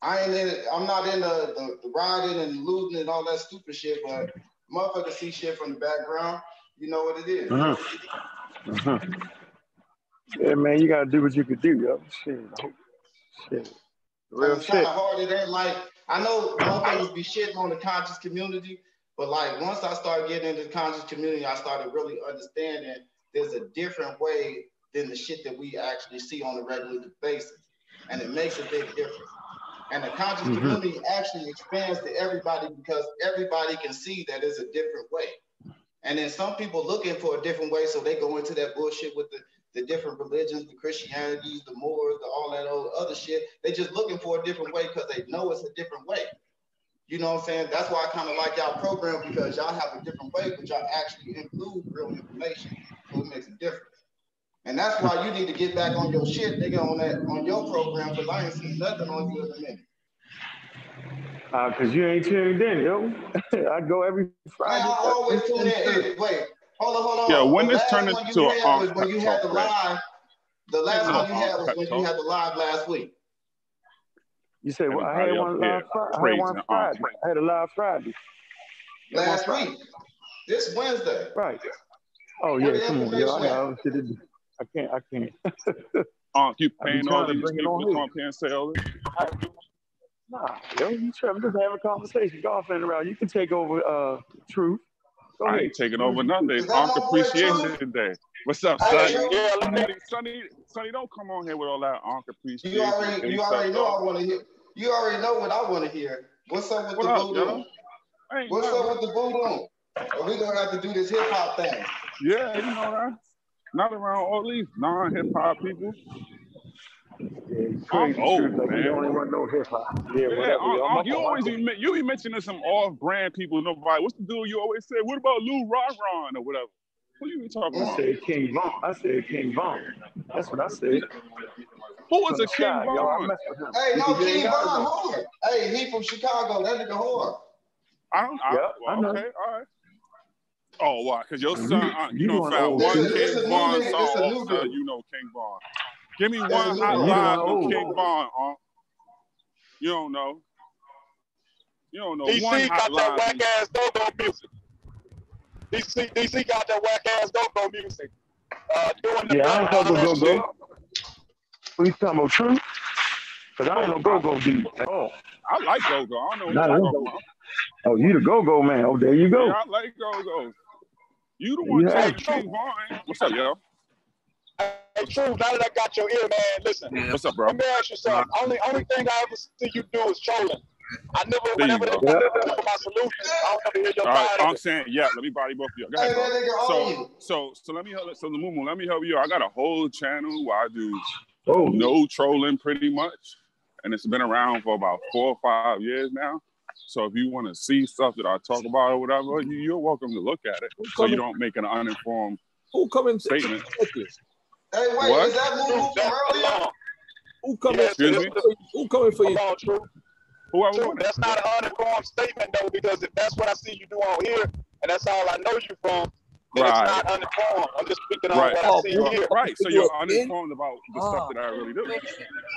I ain't in it. I'm not in the, the, the riding and looting and all that stupid shit. But motherfucker see shit from the background. You know what it is. Mm-hmm. Mm-hmm. Yeah, man, you gotta do what you could do, yo. Shit. Shit. Real it's kind of hard. It ain't like I know motherfuckers be shitting on the conscious community, but like once I started getting into the conscious community, I started really understanding there's a different way than the shit that we actually see on a regular basis. And it makes a big difference. And the conscious mm-hmm. community actually expands to everybody because everybody can see that it's a different way. And then some people looking for a different way, so they go into that bullshit with the, the different religions, the Christianities, the Moors, the, all that old other shit. They just looking for a different way because they know it's a different way. You know what I'm saying? That's why I kind of like y'all program because y'all have a different way, but y'all actually include real information. So it makes a difference. And that's why you need to get back on your shit, nigga, on that on your program, because I ain't seen nothing on you in a minute. Uh, cause you ain't tuned in, yo. (laughs) I go every Friday. I always tune in. Hey, wait, hold on, hold on. Yeah, when this turned into a um, when you had the live. The last one you had was when you had the live last week. You say well, I had one live Friday. I had one Friday. I had a live Friday. Last week. This Wednesday. Right. Oh yeah, come on, yo. I, I can't. I can't. (laughs) Aren't you paying all these people to come up here and say all this? Nah, yo, you trying just have a conversation, golfing around. You can take over uh truth. Go I ain't taking over nothing. Ankh Appreciation Day. What's up, Sonny? Yeah, Sonny, Sonny, Sonny, don't come on here with all that Ankh Appreciation. You already, you already know I want to hear. You already know what I want to hear. What's up with what the up, voodoo? What's up with the voodoo? Are we gonna have to do this hip hop thing? Yeah, you know that. Not around all these non hip hop people. Yeah. I'm old, like man. You only want no hip hop. Yeah, yeah uh, uh, you always be, you be mentioning some off-brand people. Nobody. What's the dude you always say? What about Lou Ron or whatever? What are you talking I about? I said King Von. I said King Von. That's what I said. Who was a King Von? Hey, no, King Von hard. Hey, he from Chicago. That nigga hard. I don't. I, Yeah, well, I know. okay, all right. Oh, why? Because your son, uh, you, you know, doing found one shit. It's a King Von nigga, it's a song, new all of a sudden nigga. you know King Von. Give me one hot line You from King old. Von. Uh, you don't know. You don't know DC one hot got that line. whack ass go-go music. DC, DC got that whack ass go-go music. Uh, doing the Yeah, I ain't all talking that go shit. go. What you talking about, true? Cause I don't know go go dude at all. I like Go Go. I don't know what Not you're talking about. Oh, you the go go man. Oh, there you go. Yeah, I like Go Go. You the one Yeah. taking King Von. What's up, yo? Hey, True, now that I got your ear, man, listen. What's up, bro? Let me ask you something. Only only thing I ever see you do is trolling. I never, There whenever they come for my solutions, I don't ever hear your All right, side of I'm saying, yeah, let me body both of you. Go ahead, bro. that nigga So, so, so let me help. So the Mumu, let me help you. I got a whole channel where I do Oh, no trolling, pretty much, and it's been around for about four or five years now. So if you want to see stuff that I talk about or whatever, you, you're welcome to look at it, so you don't make an uninformed Who coming? statement. Hey, wait, What? is that Moo True, from that's earlier? hold. Who coming? Yes, Excuse me? Who coming for you? Hold on, True. Whoever True, that's not an uninformed statement though, because if that's what I see you do on here, and that's all I know you from, then Right. it's not uninformed. I'm just speaking on Right. what Oh, I see here. Right. So You you're a uninformed about the Ah. stuff that I really do.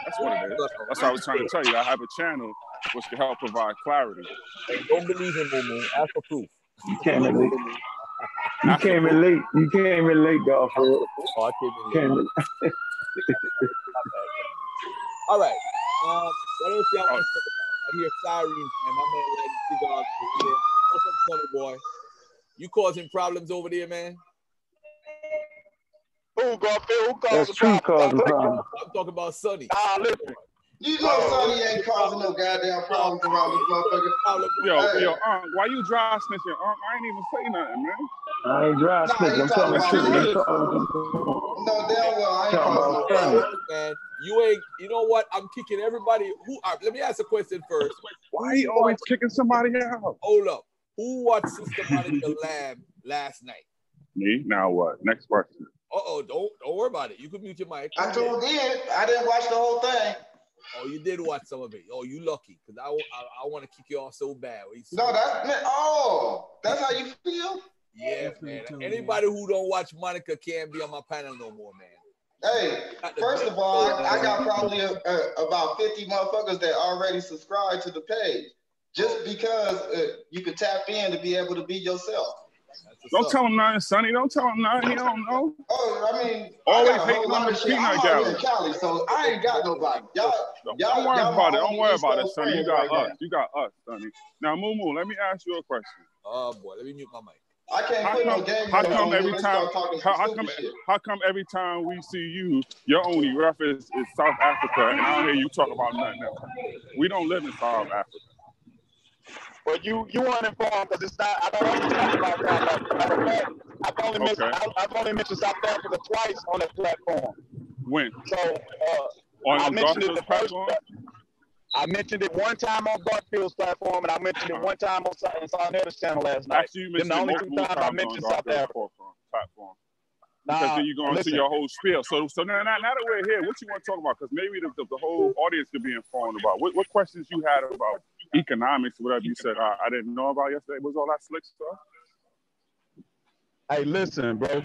That's what it is. That's what I was trying to tell you. I have a channel which can help provide clarity. Hey, don't believe him, Mumu. Ask for proof. you came in late. You came in late. You came in late, Garfield. Oh, I came in Came late. in. (laughs) All right. Um, what else y'all want to talk about? I hear sirens, man. My man like cigars. over there. What's up, Sonny boy? You causing problems over there, man? Who Garfield? Who caused That's the problem? causing problems. I'm talking about Sonny. Ah, listen. You know Sonny ain't causing no goddamn problems around this motherfucker. Problem- Yo, Hey. yo, Unc, why you dry snitching? Unc, I ain't even say nothing, man. I ain't dry nah, snitching. I'm talking telling the truth. I'm telling the truth. No, damn well, I ain't causing no problems. man. You ain't. You know what? I'm kicking everybody. Who? All right, let me ask a question first. Why he always kicking somebody out? Hold up. Who watched Systematic Lab (laughs) last night? Me? Now what? Next question. Uh oh, don't don't worry about it. You can mute your mic. I told in. I didn't watch the whole thing. Oh, you did watch some of it. Oh, you lucky because I, I, I want to kick you off so bad. When No, that's man, oh, that's how you feel. yeah, man. Anybody who don't watch Monica can't be on my panel no more, man. Hey, first of all, I, I got probably a, a, about 50 motherfuckers that already subscribe to the page. Just because uh, you can tap in to be able to be yourself. That's what's Don't up. tell him nothing, Sonny. Don't tell him nothing. He don't know. Oh, I mean, Always I got a hating whole on lot the of shit. I'm peanut out here in. Cali, so I ain't got nobody. Y'all, Don't, y'all, don't worry y'all about it. Don't worry about it, Sonny. You got right us. now. You got us, Sonny. Now, Mumu, let me ask you a question. Oh boy, let me mute my mic. I can't How put no game how come every time- How, how come? shit. How come every time we see you, your only reference is South Africa, and I don't hear you talk about nothing else? We don't live in South Africa. But you you uninformed because it's not. I don't want to talk about South Africa. Matter of fact, I've only mentioned Okay. I, I've only mentioned South Africa twice on that platform. When So uh, on I on mentioned it the first. I mentioned it one time on Garfield's platform, and I mentioned it one time on on Sarnetta's channel last night. Actually, you mentioned the it only two times I times on mentioned South Africa. platform. platform. Because then you go into your whole spiel. So, so now, now, now that we're here, what you want to talk about? Because maybe the, the, the whole audience could be informed about what, what questions you had about economics, whatever you said. I, I didn't know about yesterday. Was all that slick stuff? Hey, listen, bro.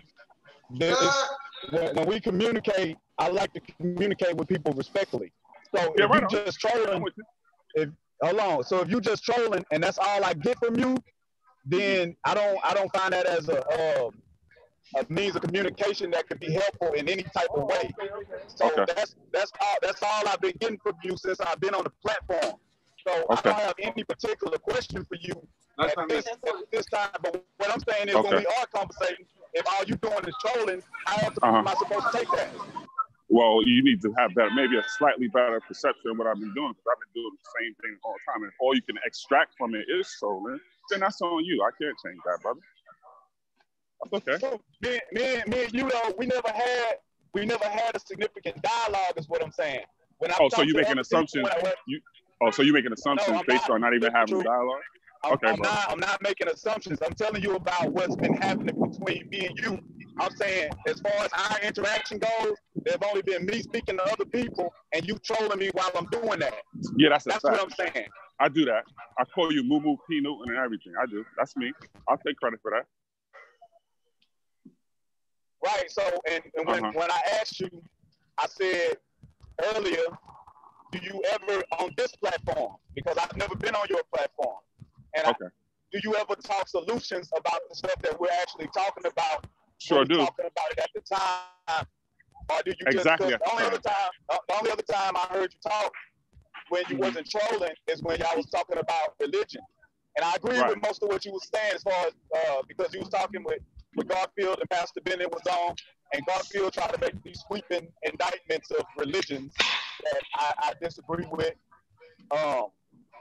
There is, when, when we communicate, I like to communicate with people respectfully. So Yeah, if right you on. just trolling, if hold on. So if you just trolling and that's all I get from you, then I don't I don't find that as a uh, a means of communication that could be helpful in any type of way. So Okay. that's that's all that's all I've been getting from you since I've been on the platform. So I don't have any particular question for you at this, at this time. But what I'm saying is when we are conversating, if all you're doing is trolling, how Uh-huh. am I supposed to take that? Well, you need to have better, maybe a slightly better perception of what I've been doing because I've been doing the same thing all the time. And all you can extract from it is trolling, then that's on you. I can't change that, brother. That's okay. So me, me, me and you though, we never had we never had a significant dialogue is what I'm saying. When I Oh, so you to making other assumptions? people, when I- You, oh, so you're making assumptions No, based not. on not even having a dialogue? I'm, Okay, I'm bro. not I'm not making assumptions. I'm telling you about what's been happening between me and you I'm saying, as far as our interaction goes, there's only been me speaking to other people and you trolling me while I'm doing that. Yeah, that's That's fact. what I'm saying. I do that. I call you Moo Moo P Newton and everything. I do. That's me. I'll take credit for that. Right. So, and, and when, Uh-huh. when I asked you, I said earlier, do you ever on this platform? Because I've never been on your platform. And Okay. I, do you ever talk solutions about the stuff that we're actually talking about? Sure do. Talking about it at the time, or do you just? Exactly 'cause The only other time, the only other time I heard you talk when you Mhm. wasn't trolling is when y'all was talking about religion. And I agree Right. with most of what you were saying as far as uh, because you was talking with, with Garfield and Pastor Bennett was on, and Garfield tried to make these sweeping indictments of religions that I, I disagree with. Um,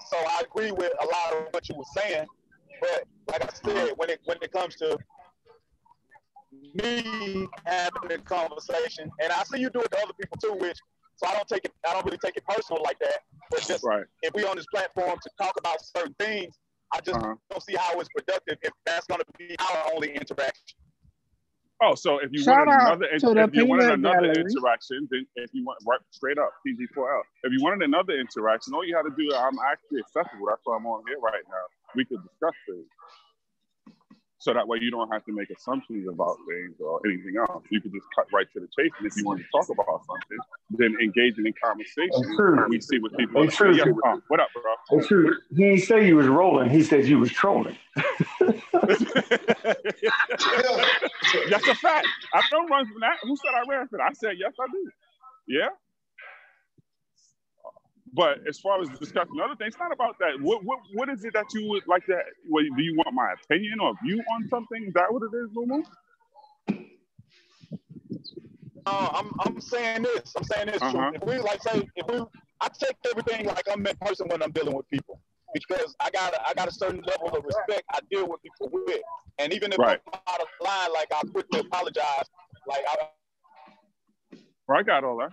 so I agree with a lot of what you were saying, but like I said, when it when it comes to me having a conversation, and I see you do it to other people too, which so I don't take it, I don't really take it personal like that. But just Right. if we on this platform to talk about certain things, I just Uh-huh. don't see how it's productive if that's going to be our only interaction. Oh, so if you Shout wanted another, to the if you wanted another gallery. interaction, then if you want right straight up PG4L, if you wanted another interaction, all you had to do, I'm actually accessible. That's why I'm on here right now. We could discuss things. So that way you don't have to make assumptions about things or anything else. You can just cut right to the chase. And if you want to talk about something, then engaging in conversation. True. We see what people That's true. Yeah, uh, what up, bro? It's true. He didn't say you was rolling. He said you was trolling. (laughs) That's a fact. I don't run from that. Who said I ran from that? I said yes, I do. Yeah. But as far as discussing other things, it's not about that. What what what is it that you would like to? What, do you want my opinion or view on something? Is that what it is, Mumu? Uh, I'm, I'm saying this. I'm saying this. Uh-huh. If we like say, if we, I take everything like I'm in person when I'm dealing with people because I got a, I got a certain level of respect I deal with people with, and even if Right. I'm out of line, like I quickly apologize. Like I, Well, I got all that.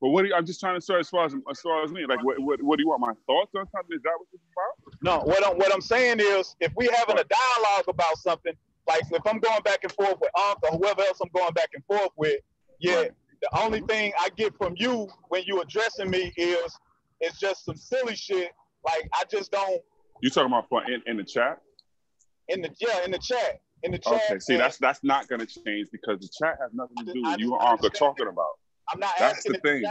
But what do you, I'm just trying to say as far as as far as me, like what, what what do you want? My thoughts on something? Is that what it's about? No, what I'm what I'm saying is, if we having a dialogue about something, like if I'm going back and forth with Unc or whoever else I'm going back and forth with, yeah, the only mm-hmm. thing I get from you when you addressing me is it's just some silly shit. Like I just don't You talking about in, in the chat? in the yeah in the chat in the chat. Okay, see and that's that's not gonna change because the chat has nothing to do with you and Uncle talking about. I'm not That's asking the thing.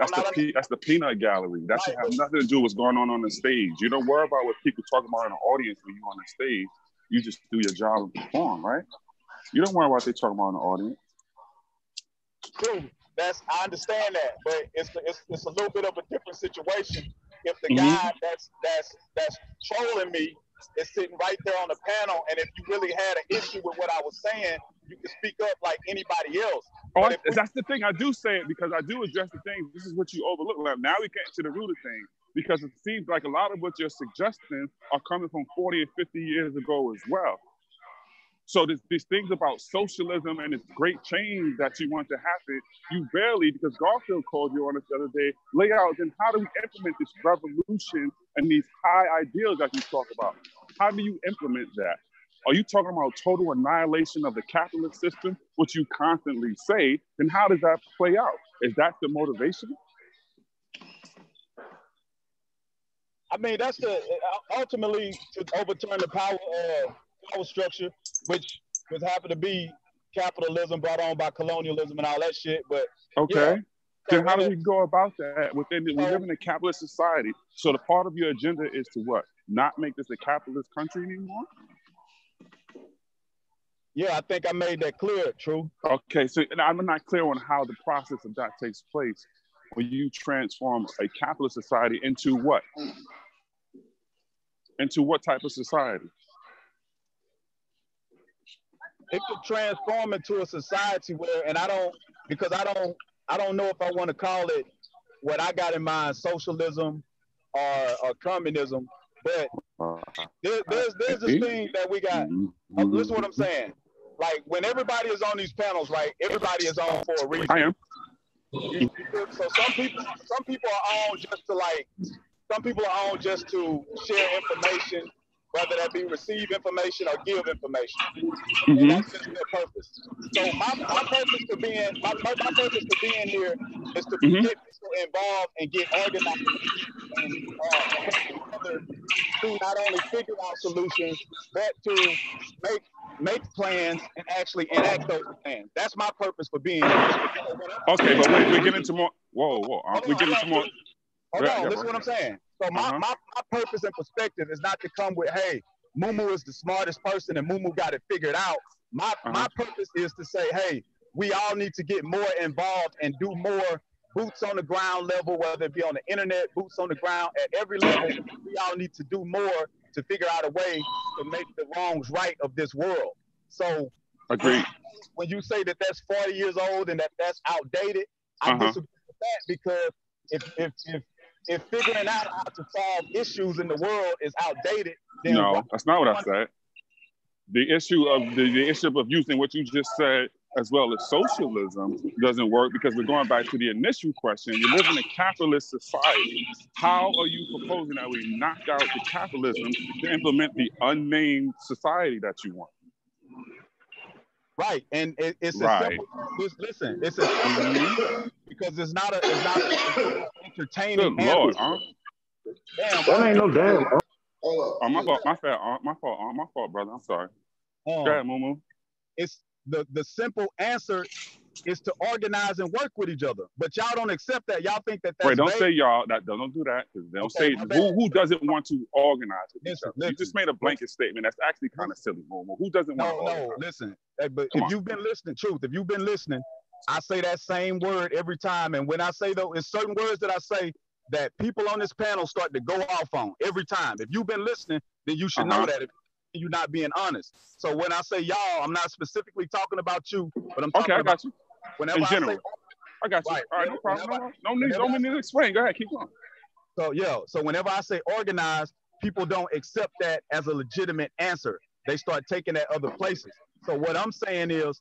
That's the pe- that's the peanut gallery. That should have nothing to do with what's going on on the stage. You don't worry about what people talk about in the audience when you're on the stage. You just do your job and perform, right? You don't worry about what they talking about in the audience. True. That's I understand that, but it's it's, it's a little bit of a different situation if the Mhm. guy that's that's that's trolling me is sitting right there on the panel, and if you really had an issue with what I was saying, you can speak up like anybody else. Oh, I, we- that's the thing. I do say it because I do address the things. This is what you overlook. Like, now we get to the root of things because it seems like a lot of what you're suggesting are coming from 40 and 50 years ago as well. So this, these things about socialism and this great change that you want to happen, you barely, because Garfield called you on it the other day, lay out then how do we implement this revolution and these high ideals that you talk about? How do you implement that? Are you talking about total annihilation of the capitalist system, which you constantly say? Then how does that play out? Is that the motivation? I mean, that's the ultimately to overturn the power uh, power structure, which was happen to be capitalism brought on by colonialism and all that shit. But Okay. Yeah. Then how do we go about that within the, we live in a capitalist society. So the part of your agenda is to what? Not make this a capitalist country anymore? yeah, I think I made that clear. True. Okay, so and I'm not clear on how the process of that takes place when you transform a capitalist society into what? Into what type of society? It could transform into a society where, and I don't, because I don't, I don't know if I want to call it what I got in mind, socialism or, or communism, but there, there's there's this thing that we got. Uh, listen to what I'm saying. Like when everybody is on these panels, right? Everybody is on for a reason. I am. So some people, some people are on just to like, some people are on just to share information whether that be receive information or give information. Mm-hmm. that's just their purpose. So my, my purpose to being my, my purpose for being here is to mm-hmm. get people involved and get organized and uh, to not only figure out solutions, but to make make plans and actually enact those plans. That's my purpose for being here. Okay, but wait, we're getting to more. Whoa, whoa, we're getting to more. Hold on, listen what I'm saying. So my, uh-huh. my, my purpose and perspective is not to come with, hey, Mumu is the smartest person and Mumu got it figured out. My uh-huh. my purpose is to say, hey, we all need to get more involved and do more boots on the ground level, whether it be on the internet, boots on the ground at every level. We all need to do more to figure out a way to make the wrongs right of this world. So, agree. When you say that that's 40 years old and that that's outdated, I uh-huh. disagree with that because if if if if figuring out how to solve issues in the world is outdated, then no, that's not what I said. The issue of the, the issue of using what you just said as well as socialism doesn't work because we're going back to the initial question. You live in a capitalist society. How are you proposing that we knock out the capitalism to implement the unnamed society that you want? Right, and it, it's right. Simple, listen, it's a mm-hmm. because it's not a it's not a entertaining. Good Lord, huh? Damn, that ain't no damn. Oh, my fault, my fault, uh, my fault, uh, my fault, brother. I'm sorry. Um, Go ahead, Mumu. It's the the simple answer is to organize and work with each other. But y'all don't accept that. Y'all think that that's Wait, don't vague. say y'all. That don't do that don't okay, say who, who doesn't want to organize with listen, listen, You just made a blanket statement. That's actually kind of silly, Momo. Who doesn't want no, to? No, no. Listen, but Come if on. you've been listening, truth. If you've been listening, I say that same word every time. And when I say though, it's certain words that I say that people on this panel start to go off on every time. If you've been listening, then you should uh-huh. know that. If you're not being honest. So when I say y'all, I'm not specifically talking about you, but I'm talking okay, I got you. Whenever In general. I, say, I got you. Right, All right, no problem. No, no, need, don't need to explain. Go ahead, keep going. So yeah, so whenever I say organize, people don't accept that as a legitimate answer. They start taking that other places. So what I'm saying is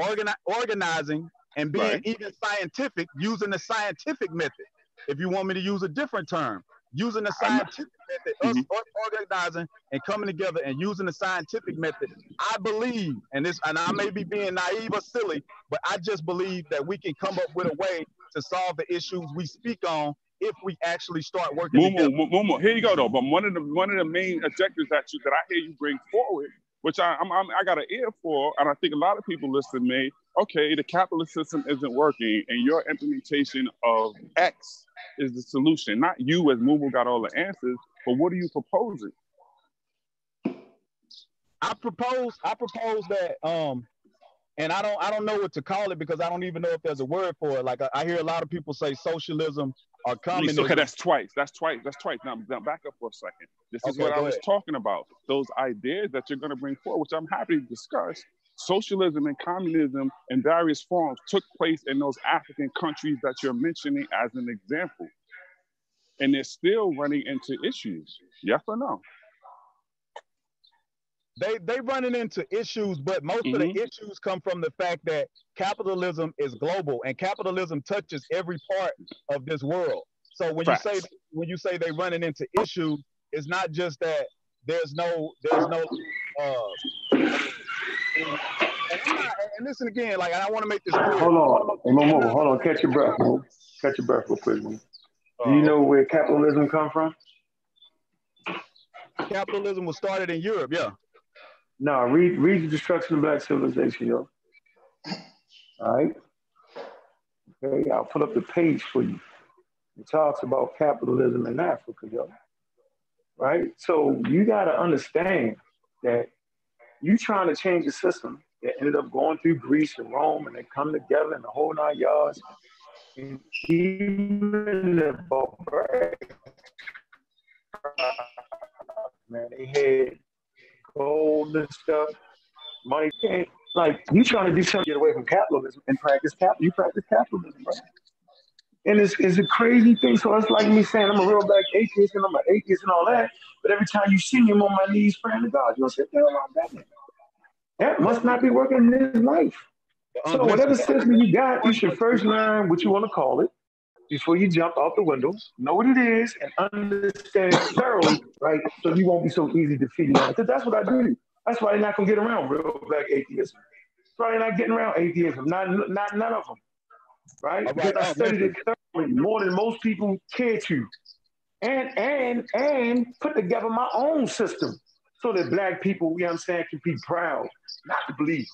organi- organizing and being right. even scientific using the scientific method. If you want me to use a different term, using the scientific method, mm-hmm. us organizing and coming together and using the scientific method, I believe, and this, and I may be being naive or silly, but I just believe that we can come up with a way to solve the issues we speak on if we actually start working Mumu, together. Mumu, here you go though. But one of the one of the main objectives that you that I hear you bring forward, which I I'm, I'm, i got an ear for, and I think a lot of people listen to me. Okay, the capitalist system isn't working, and your implementation of X is the solution. Not you as Mumu got all the answers, but what are you proposing? I propose I propose that um and I don't I don't know what to call it because I don't even know if there's a word for it. Like I, I hear a lot of people say socialism communism. Okay, that's twice. That's twice. That's twice. Now, now back up for a second. This is okay, what I was ahead. talking about. Those ideas that you're going to bring forward, which I'm happy to discuss, socialism and communism in various forms took place in those African countries that you're mentioning as an example. And they're still running into issues. Yes or no? They they running into issues, but most mm-hmm. of the mm-hmm. issues come from the fact that capitalism is global and capitalism touches every part of this world. So when Facts. you say when you say they running into issues, it's not just that there's no there's no uh, and, not, and, listen again, like I want to make this clear. Hold on, hey, Momo, hold on, catch your breath, Mo. Catch your breath real quick, Mo. Do you uh, know where capitalism come from? Capitalism was started in Europe, yeah. No, read read the destruction of black civilization, yo. All right. Okay, I'll put up the page for you. It talks about capitalism in Africa, yo. Right? So you gotta understand that you trying to change the system that ended up going through Greece and Rome and they come together in the whole nine yards. And even man, they had gold and stuff, money can't like you trying to do something to get away from capitalism and practice cap you practice capitalism, right? And it's, it's a crazy thing. So it's like me saying I'm a real black atheist and I'm an atheist and all that. But every time you see me, I'm on my knees praying to God. You'll say, the hell on that That must not be working in his life. So whatever system you got, you should first learn what you want to call it. Before you jump out the window. Know what it is and understand thoroughly, right? So you won't be so easy defeated. Because that's what I do. That's why they're not gonna get around real black atheism. That's why they're not getting around atheism. Not, not none of them, right? Because I studied it thoroughly more than most people care to, and and and put together my own system so that black people, we understand, can be proud, not to believe.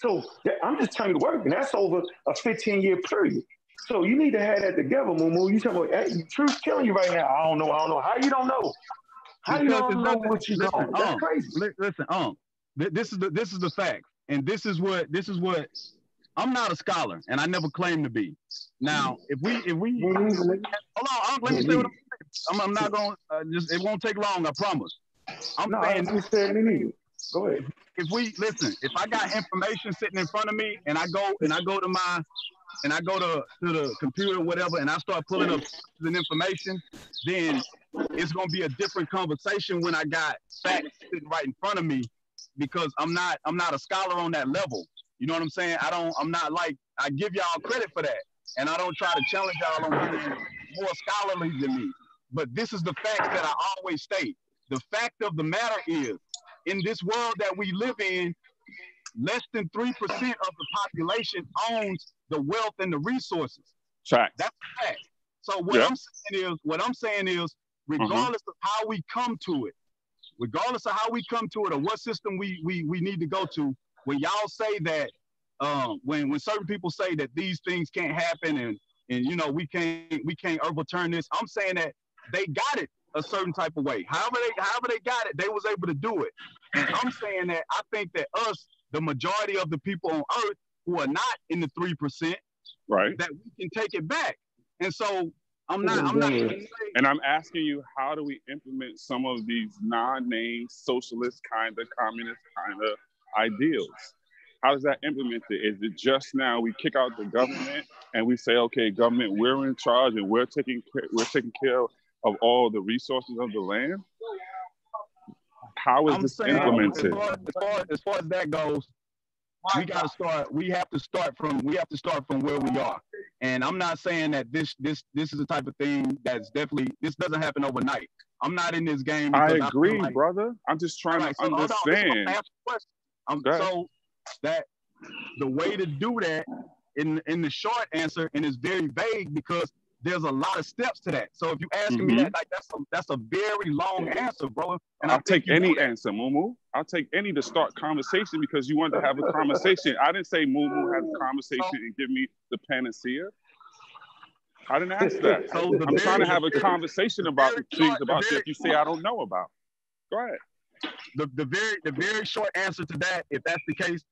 So I'm just telling you the work, and that's over a 15 year period. So you need to have that together, Moo You talking about hey, truth killing you right now. I don't know. I don't know. How you don't know? How you don't know what you're doing? That's um, crazy. Listen, um, this is the this is the fact, and this is what this is what I'm not a scholar, and I never claim to be. Now, if we if we hold on, um, let me say what I'm saying. I'm, I'm not going. to uh, just it won't take long. I promise. I'm no, saying. I saying. Go ahead. If we listen, if I got information sitting in front of me, and I go and I go to my and I go to, to the computer or whatever and I start pulling up the information, then it's gonna be a different conversation when I got facts sitting right in front of me because I'm not I'm not a scholar on that level. You know what I'm saying? I don't I'm not like I give y'all credit for that. And I don't try to challenge y'all on being more scholarly than me. But this is the facts that I always state. The fact of the matter is, in this world that we live in, less than 3% of the population owns the wealth and the resources. Fact. That's a fact. So what yeah. I'm saying is, what I'm saying is, uh-huh. regardless uh-huh. of how we come to it, regardless of how we come to it or what system we we we need to go to, when y'all say that, um, when when certain people say that these things can't happen and and you know we can't we can't overturn this, I'm saying that they got it a certain type of way. However they however they got it, they was able to do it. And I'm saying that I think that us, the majority of the people on earth, who are not in the three percent, right? That we can take it back. And so I'm not. I'm not. And I'm asking you, how do we implement some of these non-name socialist kind of communist kind of ideals? How does that implement it? Is it just now we kick out the government and we say, okay, government, we're in charge and we're taking we're taking care of all the resources of the land? How is I'm this implemented? As far, as, far, as far as that goes, we got to start. We have to start from. We have to start from where we are. And I'm not saying that this this this is the type of thing that's definitely this doesn't happen overnight. I'm not in this game. I agree, I like, brother. I'm just trying right, to so, understand. Um, so that the way to do that in in the short answer, and it's very vague because there's a lot of steps to that. So if you asking mm-hmm. me that, like that's a, that's a very long answer, bro. And I'll take any answer, Mumu. I'll take any to start conversation because you want to have a conversation. I didn't say Mumu had a conversation so, and give me the panacea. I didn't ask that. So I'm very, trying to have a conversation about the things about very, that you say I don't know about. Go ahead. The, the very the very short answer to that, if that's the case,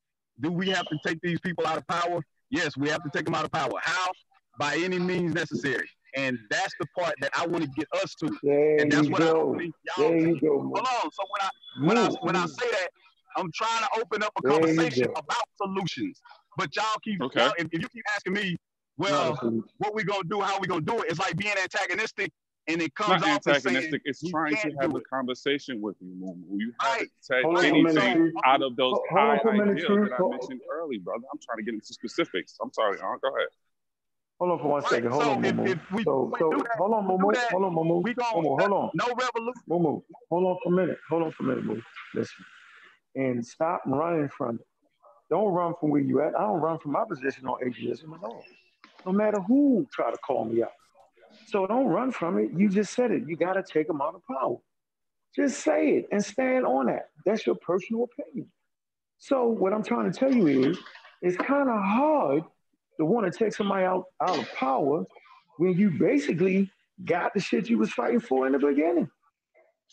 do we have to take these people out of power? Yes, we have to take them out of power. How? By any means necessary. And that's the part that I want to get us to. There and that's what go. I don't think y'all there you go, Hold on. So when I when I when I say that, I'm trying to open up a there conversation about solutions. But y'all keep okay. y'all, if, if, you keep asking me, well, no, what we gonna do, how we gonna do it, it's like being antagonistic and it comes not off antagonistic. It's trying to have a conversation with you, Mumu. You haven't right. said anything out of those high ideas that I mentioned early, brother. I'm trying to get into specifics. I'm sorry, Aunt. Go ahead. Hold on for one second. Hold so on, Momo. If, if we, so, so that, hold on, Momo. hold on, Momo. We hold on. No revolution. Momo, hold on for a minute. Hold on for a minute, Momo. Listen. And stop running from it. Don't run from where you at. I don't run from my position on atheism at all. No matter who try to call me out. So don't run from it. You just said it. You got to take them out of power. Just say it and stand on that. That's your personal opinion. So what I'm trying to tell you is, it's kind of hard to want to take somebody out, out of power when you basically got the shit you was fighting for in the beginning.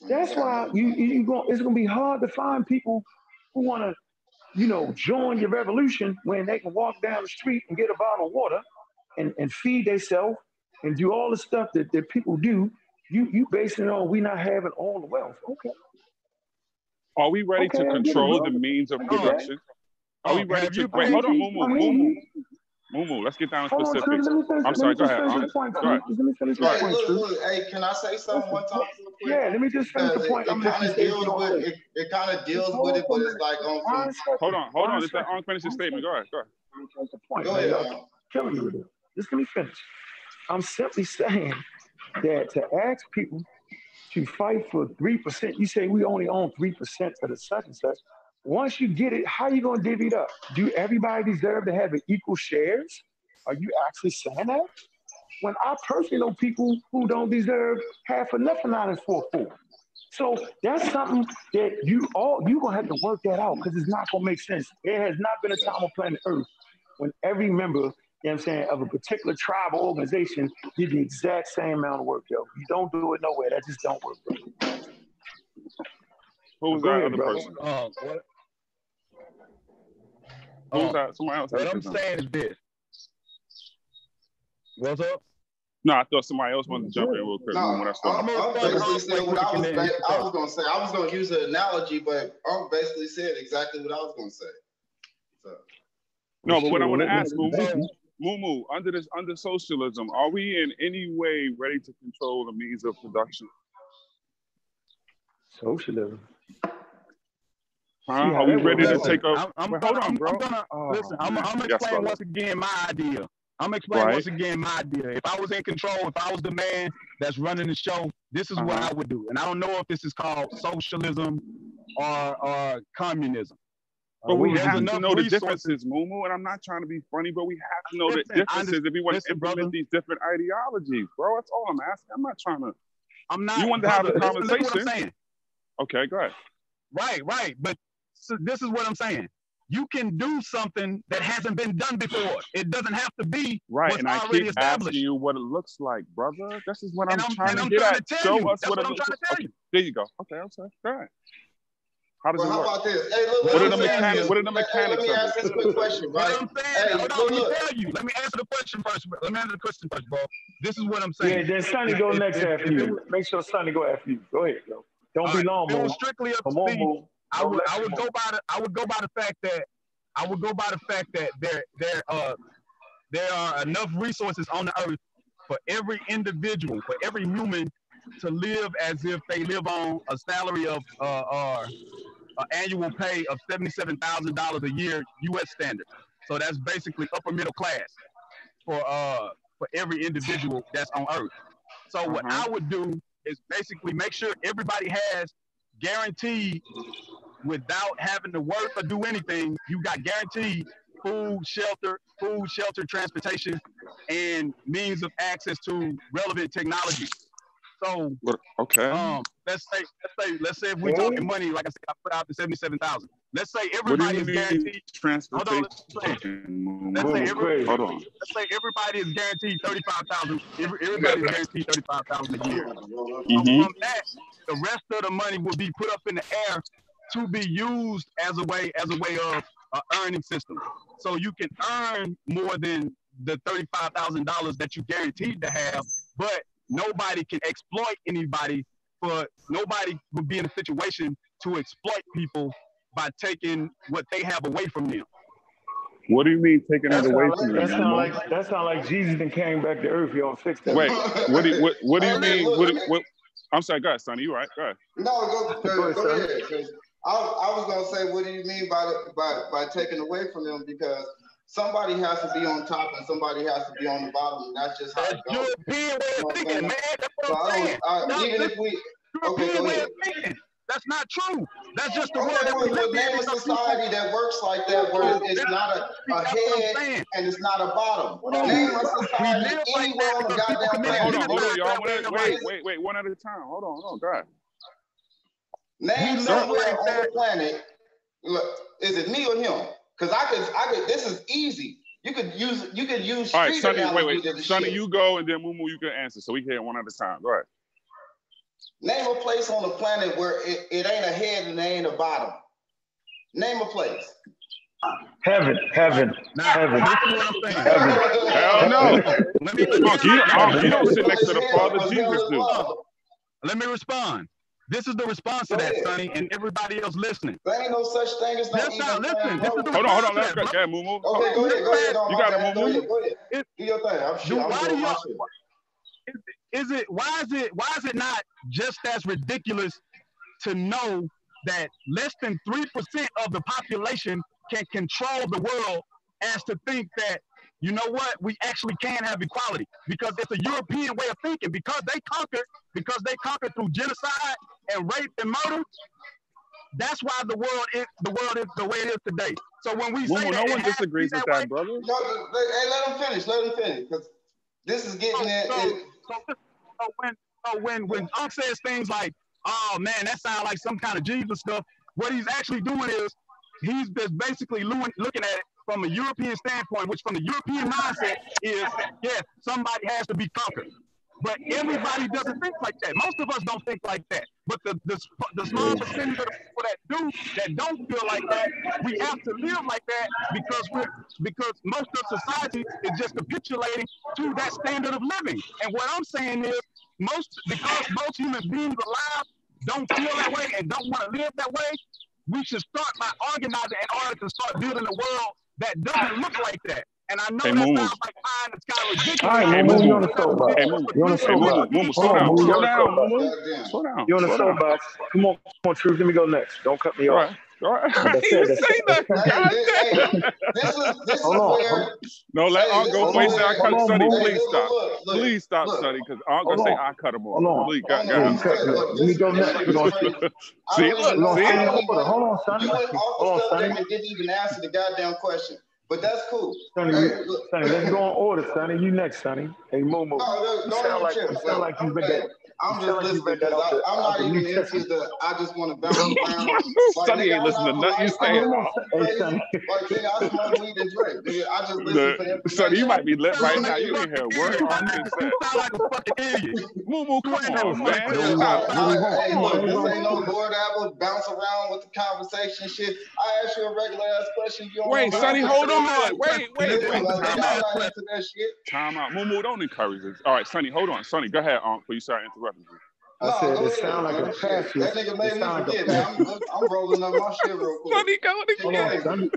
That's why you you going it's gonna be hard to find people who want to, you know, join your revolution when they can walk down the street and get a bottle of water and, and feed themselves and do all the stuff that, that people do. You you basing it on we not having all the wealth. Okay. Are we ready okay, to control the means of production? Are we oh, ready to wait? Hold on, Mumu, Mumu. Mumu, let's get down to specifics. I'm sorry, go ahead. Go ahead. Let me finish the point. Look, look, hey, can I say something one time? Yeah, let me just finish the point. It, it kind of deals with it. It kind of deals with it, but it's like um. Hold on, hold on. Just let finish his statement. Go ahead. Go ahead. Go ahead. Killing you with it. Just let me finish. I'm simply saying that to ask people to fight for 3%, you say we only own 3% of the such and such. Once you get it, how are you going to divvy it up? Do everybody deserve to have equal shares? Are you actually saying that? When I personally know people who don't deserve half or nothing out of four four. So that's something that you all you gonna have to work that out because it's not gonna make sense. There has not been a time on planet Earth when every member, you know what I'm saying, of a particular tribe or organization did the exact same amount of work, yo. You don't do it nowhere. That just don't work, bro. Who was that other person? Uh, what, Who was uh, that? Somebody else. what I'm something. saying is this. What's up? No, I thought somebody else wanted to jump in real quick No, when I I'm, started. I'm basically saying what I was, ba- I was gonna say. I was gonna use an analogy, but I'm basically saying exactly what I was gonna say. So, No, but what I want to ask, Moo, Moo, Moo, under this under socialism, are we in any way ready to control the means of production? Socialism. Huh? Are we ready to take I'm, up? I'm, gonna, hold on, I'm, bro. I'm gonna Oh, listen. I'm. I'm gonna explain brother. once again my idea. I'm gonna explain Right. once again my idea. If I was in control, if I was the man that's running the show, this is what Uh-huh. I would do. And I don't know if this is called socialism or or communism. But we There's have to enough know the differences, Moo Moo, and I'm not trying to be funny, but we have to know the Listen, I differences if we want to implement brother. these different ideologies, bro. That's all I'm asking. I'm not trying to. I'm not. You want to have a brother, listen- listen what I'm conversation. saying. Okay, go ahead. Right, right. But so this is what I'm saying. You can do something that hasn't been done before. It doesn't have to be Right, what's and I already keep asking you what it looks like, brother. This is what And I'm, I'm- trying and to I'm get trying at. to tell Show you. us That's what what it I'm looks trying to tell okay. There you go. Okay, I'm sorry. Go ahead. How does well, it how work? about this? Hey, look, What let are the mechanics? this. What are the Hey, hey, Let me ask this quick question, (laughs) What right? I'm saying, Hey, hold on, look, let me tell you. Let me answer the question first. bro. Let me answer the question first, bro. This is what I'm saying. Yeah, then Sonny go if- next if- after if you. was- Make sure Sonny go after you. Go ahead, yo. Don't be right, long, if it was strictly up Come to on, me, Mo. I would I would go by the I would go by the fact that I would go by the fact that there there uh there are enough resources on the earth for every individual, for every human to live as if they live on a salary of uh an annual pay of seventy-seven thousand dollars a year U.S. standard. So that's basically upper middle class for uh for every individual that's on earth. So what Uh-huh. I would do is basically make sure everybody has guaranteed without having to work or do anything, you got guaranteed food, shelter, food, shelter, transportation, and means of access to relevant technology. So Okay. um, let's say, let's say, let's say if we're talking money, like I said, I put out the seventy-seven thousand. Let's say everybody is mean guaranteed. Hold on, let's say, transportation? Let's say Mo, every, crazy. Hold on. let's say everybody is guaranteed thirty-five thousand. Every, everybody is guaranteed thirty-five thousand a year. Mhm. From that, the rest of the money will be put up in the air to be used as a way as a way of a earning system. So you can earn more than the thirty-five thousand dollars that you guaranteed to have, but nobody can exploit anybody. For nobody would be in a situation to exploit people by taking what they have away from them. What do you mean taking That it away sound from like, you? that Moo sound like that sound like Jesus and came back to earth. Y'all fix that. Wait, what do you, what, what do you mean? look, What, what, I'm sorry, go ahead, Sonny. You right? Go ahead. No, go, Go go, ahead, go son. ahead. 'cause I, I was gonna say, what do you mean by the, by by taking away from them? Because somebody has to be on top and somebody has to be on the bottom, and that's just how it goes. European way of thinking, man. That's what I I'm don't, saying. I, No, even if we, okay, European go way of thinking. That's not true. That's just the world Okay, that we well, live name in. a Because people- society that works like that, where it's Listen, not a, a that's what I'm head and it's not a bottom. Hold on. Name a society live like anywhere on the because people goddamn commit Hold on, hold on, y'all. that One way at, in the wait, wait, wait, one at a time. Hold on, hold on. Go ahead. Name live somewhere on the planet. Look, is it me or him? Because I could, I could. This is easy. You could use, you could use All right, Sonny, wait, wait. Sonny, shit. you go, and then Moo Moo, you can answer. So we can hear one at a time. Go ahead. Name a place on the planet where it, it ain't a head and it ain't a bottom. Name a place. Heaven, heaven, Now, heaven, this is what I'm saying. heaven. Hell no. Let me, let me, you, you don't sit next to the Father. Jesus is do. love. let me respond. This is the response to that, ahead. Sonny, and everybody else listening. There ain't no such thing as no Listen, even listen, this is the Hold on, hold on. Let's that, go. bro. Yeah, Moo Moo. Okay, go ahead, go ahead. No, You got it, bad. Go Moo Moo? ahead, go ahead. Do your thing. I'm, shit, Do- I'm why do y'all- Is it why is it why is it not just as ridiculous to know that less than three percent of the population can control the world as to think that you know what? We actually can have equality because it's a European way of thinking. Because they conquered, because they conquered through genocide and rape and murder. That's why the world is the world is the way it is today. So when we Well, say no that, one it has to be disagrees with that that, brother. No, hey, let him finish. Let him finish, because this is getting it. so, it so, so when so when when Unc says things like, "Oh man, that sounds like some kind of Jesus stuff," what he's actually doing is he's just basically looking looking at it from a European standpoint, which from the European mindset is, yes, somebody has to be conquered. But everybody doesn't think like that. Most of us don't think like that. But the the, the small percentage of people that do, that don't feel like that, we have to live like that because we're because most of society is just capitulating to that standard of living. And what I'm saying is, most because most human beings alive don't feel that way and don't want to live that way, we should start by organizing in order to start building a world that doesn't look like that. And I know Hey, that Moo. sounds like pie in the sky ridiculous. All right, Hey, Moo, Moo. you on the soapbox. Hey, Moo. You on the Hey, Moo, soapbox. Moo, slow Hold on, down. Moo, you Slow on the down, soapbox. Moo. goddamn. Slow down. You on the Slow down. soapbox. Come on, come on, Truth. Let me go next. Don't cut me All off. right. All right. Like I (laughs) He didn't say nothing. that's, (laughs) Hey, this is this is hold on, where No, let Hey, Aunt go is before he hold say I cut hold Sonny. Please stop. look, look, Please stop, look, Sonny, because Aunt Hold gonna say I cut him hold off. on. Please, (laughs) I God, don't know Yeah, what you I'm God. cut saying. me Look, off. Let me go next. shit We're is gonna, crazy. I see, look, even we're know. gonna see. I stay in don't order. even. Hold on, Sonny. You went off Hold on, Sonny. and didn't even answer the goddamn question. But that's cool. Sonny, Hey, look, Sonny, let's go in order, Sonny. You next, Sonny. Hey, Moo, Moo. no, look, You sound even like you sound Look, like you I'm, read hey, that. I'm just sound like you listening because I'm not even into the. I just want to bounce around. Like Sonny nigga, ain't listening to nothing you polite. Hey, saying, I'm come on, Aunt. Son- hey, crazy. Sonny. Like nigga, I smoke weed and drink. Nigga, I just listen The for Sonny, you might be lit right now. You I ain't mean? heard a word Aunt nigga, just you said. sound like a fucking idiot. Moo Moo, come on, man. What do you Stop. want? What do you I, want? hey, look, this ain't no Moo. Lord Apple bounce around with the conversation shit. I ask you a regular ass question, you don't Wait, Sonny, hold on. Wait, wait, wait. Time out. not into that shit. Time out. Moo Moo, don't encourage this. All right, Sonny, hold on. Sonny, go ahead, Aunt, before you start interrupting me. I No, said go it ahead, sound like a Shit, passage. that nigga It made me sound like a forget, man. I'm, I'm rolling up my shit real quick. Sonny, going to Hold on, (laughs) Nigga, Sonny.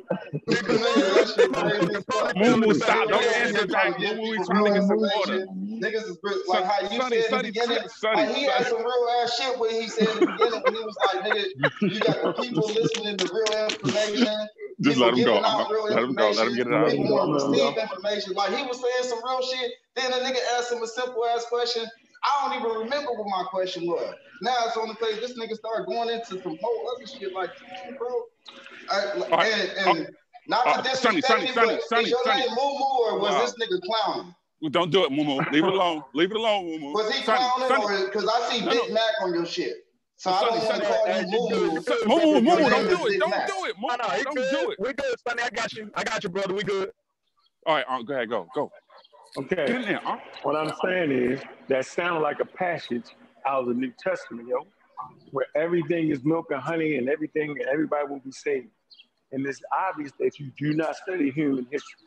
nigga, that shit crazy as fuck. Moo Moo, Niggas stop. Don't niggas here trying interject. to Moo give Moo, we trying to real get some order. information. Niggas is re- Son, like how you Sonny, said in the Sonny, beginning. Sonny, Like he had Sonny. some real ass shit when he said in the beginning when he was like, nigga, you got the people listening to real information. Just let him go. giving out Aunt. real Let him go. Let him information. get it Let out. him People go. want to Let him receive go. information. Like he was saying some real shit. Then a nigga asked him a simple ass question. I don't even remember what my question was. Now it's on the page. This nigga started going into some whole other shit. Like, bro. I, All right. and, and not Uh, to Sonny, disrespect Sonny, him, Sonny, but Sonny, is your Sonny. name Moo Moo or was Wow. this nigga clowning? Well, don't do it, Moo Moo. Leave it (laughs) alone. Leave it alone, Moo Moo. Was he Sonny, clowning Sonny. or because I see No, Big no. Mac on your shit. So I Sonny, don't want Sonny. to call you you Moo good, you Moo. Moo Moo, brother. Moo Your Moo, name don't do it. Don't do it. Moo No, no, Moo, he don't do it. We good, Sonny. I got you. I got you, brother. We good. All right, Aunt, go ahead. Go. Go. Get in Okay. there. What I'm saying is that sounds like a passage out of the New Testament, yo, where everything is milk and honey and everything and everybody will be saved. And it's obvious that you do not study human history.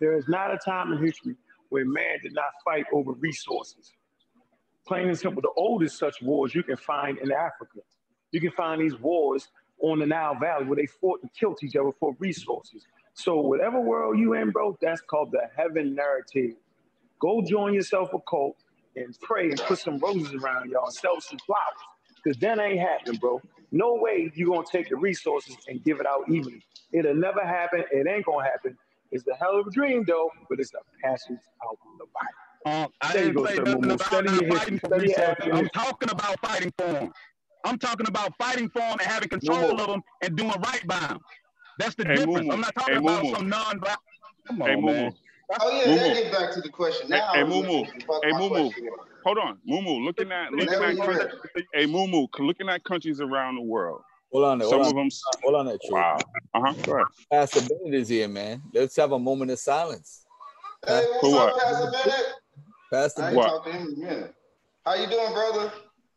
There is not a time in history where man did not fight over resources. Plain and simple, the oldest such wars you can find in Africa. You can find these wars on the Nile Valley where they fought and killed each other for resources. So whatever world you in, bro, that's called the heaven narrative. Go join yourself a cult and pray and put some roses around y'all, sell some flowers. Because that ain't happening, bro. No way you gonna take the resources and give it out evenly. It'll never happen. It ain't gonna happen. It's a hell of a dream though, but it's a passage out of the Bible. Um, I there didn't go, say nothing about study not fighting for resources. I'm talking about fighting for them. I'm talking about fighting for them and having control Momo. of them and doing right by them. That's the Hey, difference. Moo. I'm not talking Moo about Moo. some non-black. Come on, Hey, Moo Moo. man. Oh yeah, Moo let's get back to the question. Now hey, I Moo Moo. remember what Hey, my Moo Moo. question. Hold on, Moo Moo. Looking at looking at you're countries. Hey, Moo Moo. Looking at countries around the world. Hold on, there, Some hold of on, them. hold on, there, Truth. Wow. Uh huh. Go ahead. Pastor Bennett is here, man. Let's have a moment of silence. Hey, what's For up, what? Pastor Bennett? Pastor I ain't What? talked to him in a minute. How you doing, brother?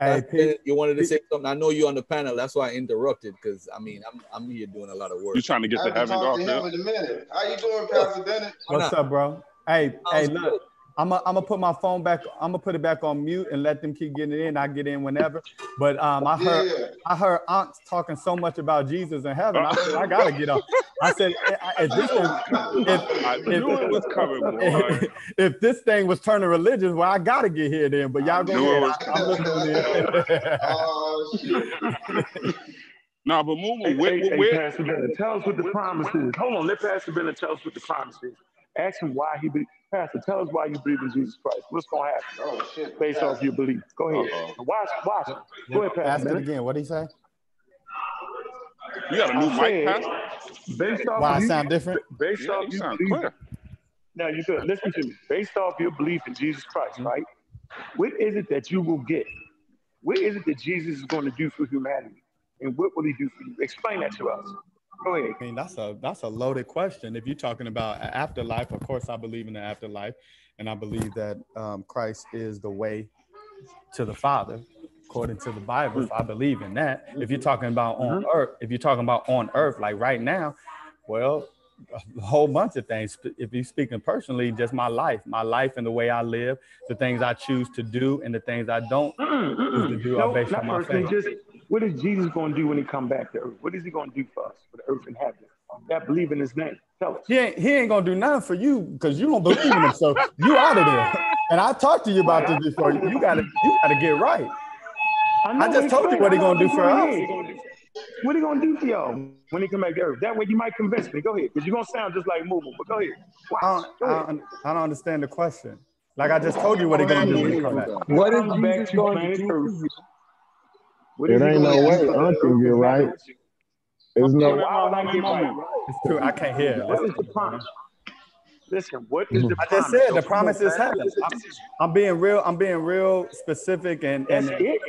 Hey, Pastor you wanted to say something. I know you're on the panel. That's why I interrupted because I mean I'm I'm here doing a lot of work. You're trying to get I to haven't heaven, talked to him Garfield? in a minute. How you doing, Pastor Bennett? What's up, bro? Hey, hey, look, good. I'm gonna I'm gonna put my phone back. I'm gonna put it back on mute and let them keep getting it in. I get in whenever. But um, I heard Yeah. I heard aunts talking so much about Jesus in heaven. I said I gotta get up. I said if this thing, if, I knew it was coming, boy. if, (laughs) if this thing was turning religious, well, I gotta get here then. But y'all go knew it ahead. was I, I'm listening. (laughs) Oh shit. Nah, but Moo Hey, where, hey, hey, where, Pastor Bennett, tell us what the promise is. Hold on, let Pastor Bennett tell us what the promise is. Ask him why he believes. Pastor, tell us why you believe in Jesus Christ. What's going to happen? Oh shit. Based off your belief. Go ahead. Uh-oh. Watch, watch. Go ahead, Pastor. Ask it again. What did he say? You got a new I mic, said, Pastor? Based off Why I sound different? based Yeah, off you you sound believe, clear. now you good. Listen to me. Based off your belief in Jesus Christ, Mm-hmm. right? What is it that you will get? What is it that Jesus is going to do for humanity? And what will he do for you? Explain that to us. I mean, that's a that's a loaded question. If you're talking about afterlife, of course, I believe in the afterlife, and I believe that um, Christ is the way to the Father, according to the Bible. I believe in that. If you're talking about on earth, if you're talking about on earth, like right now, well, a whole bunch of things. If you're speaking personally, just my life, my life and the way I live, the things I choose to do, and the things I don't choose to do No, are based on my faith. Just what is Jesus going to do when he come back to earth? What is he going to do for us, for the earth and heaven? That believe in his name. Tell us. He ain't, he ain't gonna do nothing for you because you don't believe in him. So you out of there. And I talked to you about this before. You gotta you gotta get right. I just told you what he gonna do for us. What he gonna do for y'all when he come back to earth? That way you might convince me. Go ahead, because you're gonna sound just like Moo Moo, But go ahead. I Wow. don't, I, don't, I don't understand the question. Like I just told you what he gonna do when he come back. What is Jesus going to do for you? What It is he ain't no way do for the Unc can get right. heaven? There's no Why would I get right? It's true. I can't hear. What is Listen, the promise? Listen, what is the I just said the So promise is Pastor. heaven. I'm, I'm being real. I'm being real specific and and That's it.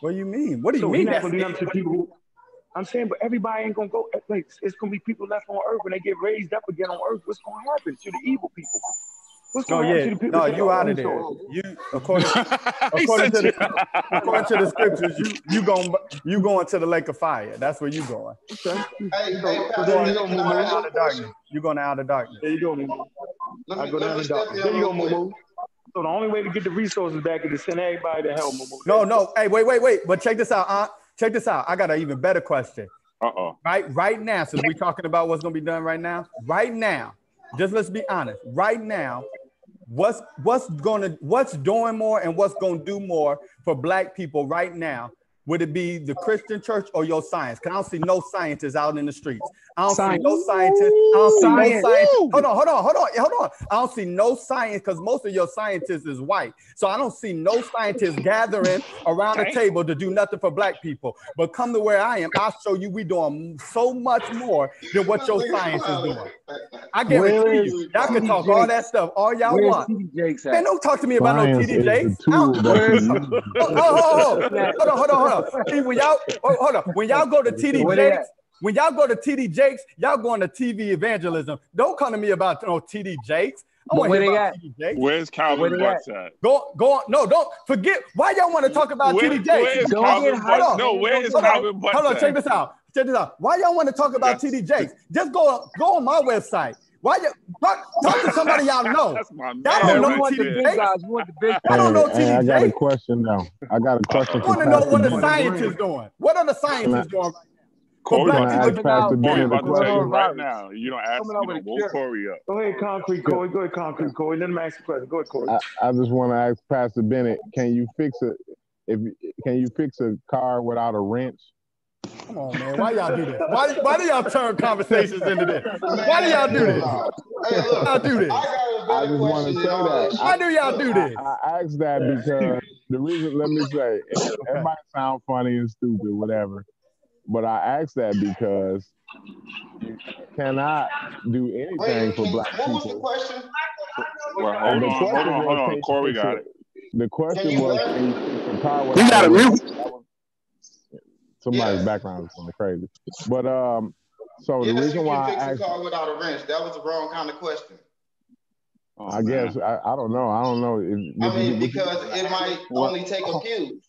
what do you mean? What do you So mean? he's not That's gonna do it? to people. Who, I'm saying, but everybody ain't gonna go. Like, it's gonna be people left on earth when they get raised up again on earth. What's gonna happen to the evil people? What's No, gonna happen yeah, to the people? no, you are out of there. You according (laughs) according to the according to the scriptures, you you going you going to the lake of fire. That's where you going. Okay. Hey, hey, So Pastor, you Bennett, go, can Moo I Moo. ask you a Out of question? darkness. You going out of darkness. There you go, Moo Moo. I go let down the step darkness. There you go, real Moo quick. Moo. So the only way to get the resources back is to send everybody to hell, Moo Moo. No, no. Hey, wait, wait, wait. But check this out, Aunt. Check this out. I got an even better question. Uh-oh. Right, right now, since we're talking about what's gonna be done right now, right now, just let's be honest. Right now, what's what's gonna what's doing more and what's gonna do more for black people right now? Would it be the Christian church or your science? Cause I don't see no scientists out in the streets. I don't see no scientists. I don't see no scientists. Hold on, hold on, hold on, hold on. I don't see no science because most of your scientists is white. So I don't see no scientists gathering around the table to do nothing for black people. But come to where I am, I'll show you we doing so much more than what your science is doing. I guarantee you, y'all can talk all that stuff all y'all Where's want. TD Jakes Man, don't talk to me about no science TD Jakes. the I tool don't- that you use. Oh, oh, oh, oh. hold on, hold on, hold on. See, when y'all, oh, hold on, when y'all go to TD Jakes, when y'all go to TD Jakes, y'all going to TV evangelism. Don't come to me about oh, no TD Jakes. I want to hear about? TD Jakes. Where's Calvin they Butts at? Go, go on. No, don't forget. Why y'all want to talk about Where, TD Jakes? is Don't Calvin get Butts? hyped, No, man. where Don't is get Hold Calvin on, Butts hold on, check this out. Check this out. Why y'all want to talk about Yes. TD Jakes? Just go go on my website. Why you talk, talk to somebody y'all know? (laughs) That's my man. Y'all don't know we right want the big guys. Want the big I don't know Hey, hey, I got a question now. I got a question I want to know what the Bennett. scientists doing. What are the scientists doing? For Corey, Can I people ask to Coming Pastor Corey Bennett about to tell you question? right now. You don't ask, Coming out you know, woke. Corey up. Go ahead, concrete Corey. Go ahead, concrete Corey. Let him ask the question. Go ahead, Corey. I, I just want to ask Pastor Bennett, can you fix a if can you fix a car without a wrench? Come on, man. Why y'all do this? Why, (laughs) why do y'all turn conversations into this? Why do y'all do this? Hey, look, Y'all do this? I got a I better just want to question say that that. shit. Why do y'all do this? I asked that because the reason, let me say, it, it might sound funny and stupid, whatever, but I asked that because you cannot do anything Wait, for can, black what was the people. question? Well, hold the on, hold question on, hold was, on. can you Corey got it? it. The question you was, what? can you fix a car You without got a a wrench? mute. That was- Somebody's Yes. background is kind of crazy, but um, so the reason you why can I fix a asked, car without a wrench. That was the wrong kind of question. Oh, I guess. I, I don't know, I don't know. If, I mean, would you, because it might What? only take a few.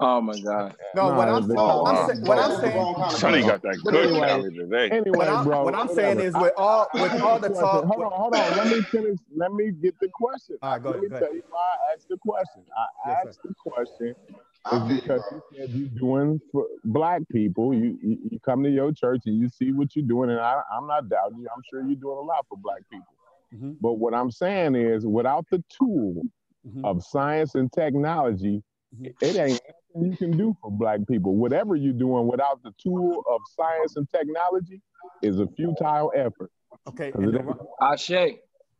Oh my God. No, what I'm the, saying, Oh, I'm wow. saying, what I'm saying, wrong kind of Sonny got that good anyway, Cali today. what I'm bro, what I'm saying is with all with all the the talk. Hold on, hold on. Let me finish. Let me get the question. All right, go Let ahead, me go tell ahead. you why I asked the question. I Yes, sir. asked the question I is because you said you're doing for black people. You, you you come to your church and you see what you're doing, and I, I'm not doubting you. I'm sure you're doing a lot for black people. Mhm, But what I'm saying is, without the tool mhm, of science and technology, mhm. it ain't nothing you can do for black people. Whatever you're doing without the tool of science and technology is a futile effort. Okay. 'Cause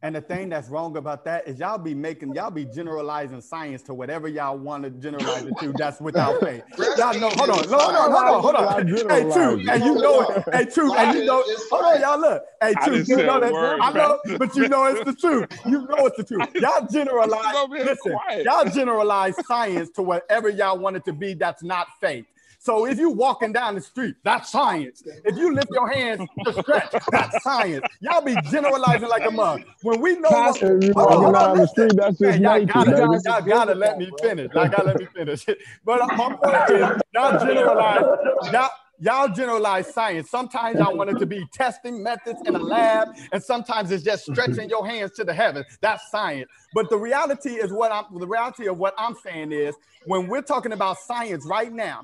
And the, ain't- and the thing that's wrong about that is y'all be making y'all be generalizing science to whatever y'all want to generalize it to. That's without faith. (laughs) Y'all know. Hold on. Hold on. Hold on. Hold on. Hey, true. And you know it. Hey, true. And you know. Hold on, y'all. Look. Hey, true. You know that. word, I know, but you know it's the truth. You know it's the truth. (laughs) Y'all generalize. Listen. Y'all generalize science to whatever y'all want it to be. That's not faith. So if you're walking down the street, that's science. If you lift your hands to stretch, that's science. Y'all be generalizing like a mug. When we know what, you hold on, the street, that's just man, y'all, gotta, y'all gotta let me finish. Y'all gotta let me finish. (laughs) But uh, my point is, y'all generalize, y'all, y'all generalize science. Sometimes y'all want it to be testing methods in a lab, and sometimes it's just stretching your hands to the heavens. That's science. But the reality is what I'm the reality of what I'm saying is when we're talking about science right now,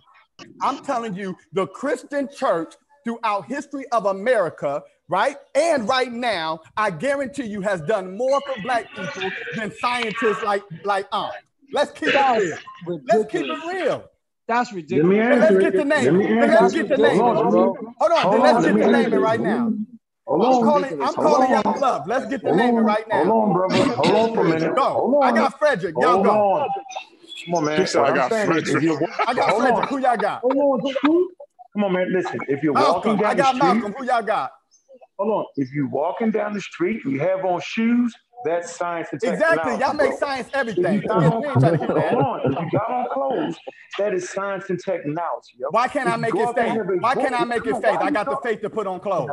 I'm telling you, the Christian church throughout history of America, right? And right now, I guarantee you has done more for black people than scientists like like um. Let's keep That's it real. Let's keep it real. That's Let me ridiculous. Then let's get it. the Let name. me Then answer let's it. get the Hold name. on, Hold bro. on, Hold then on, let's let get me the answer naming it. right now. Hold I'm on. calling, I'm Hold calling on. y'all bluff. Let's get the Hold naming on. right now. Hold on, brother. Hold on for a minute. Go. Hold I on. got Frederick. Y'all Hold go. On. Come on, man. He What I got saying is, if you're I got hold Frederick. on, Who y'all got? hold on, Come on, man. Listen, if you're walking Malcolm. I down the got street, Malcolm. Who y'all got? hold on. If you're walking down the street, you have on shoes. That's science and Exactly. Y'all make bro. science If you everything. got on We ain't trying to clothes, hold on. If you got on clothes, that is science and technology. Yo. Why can't If I make it out there and faith? Why can't I make it faith? I got the faith to put on clothes.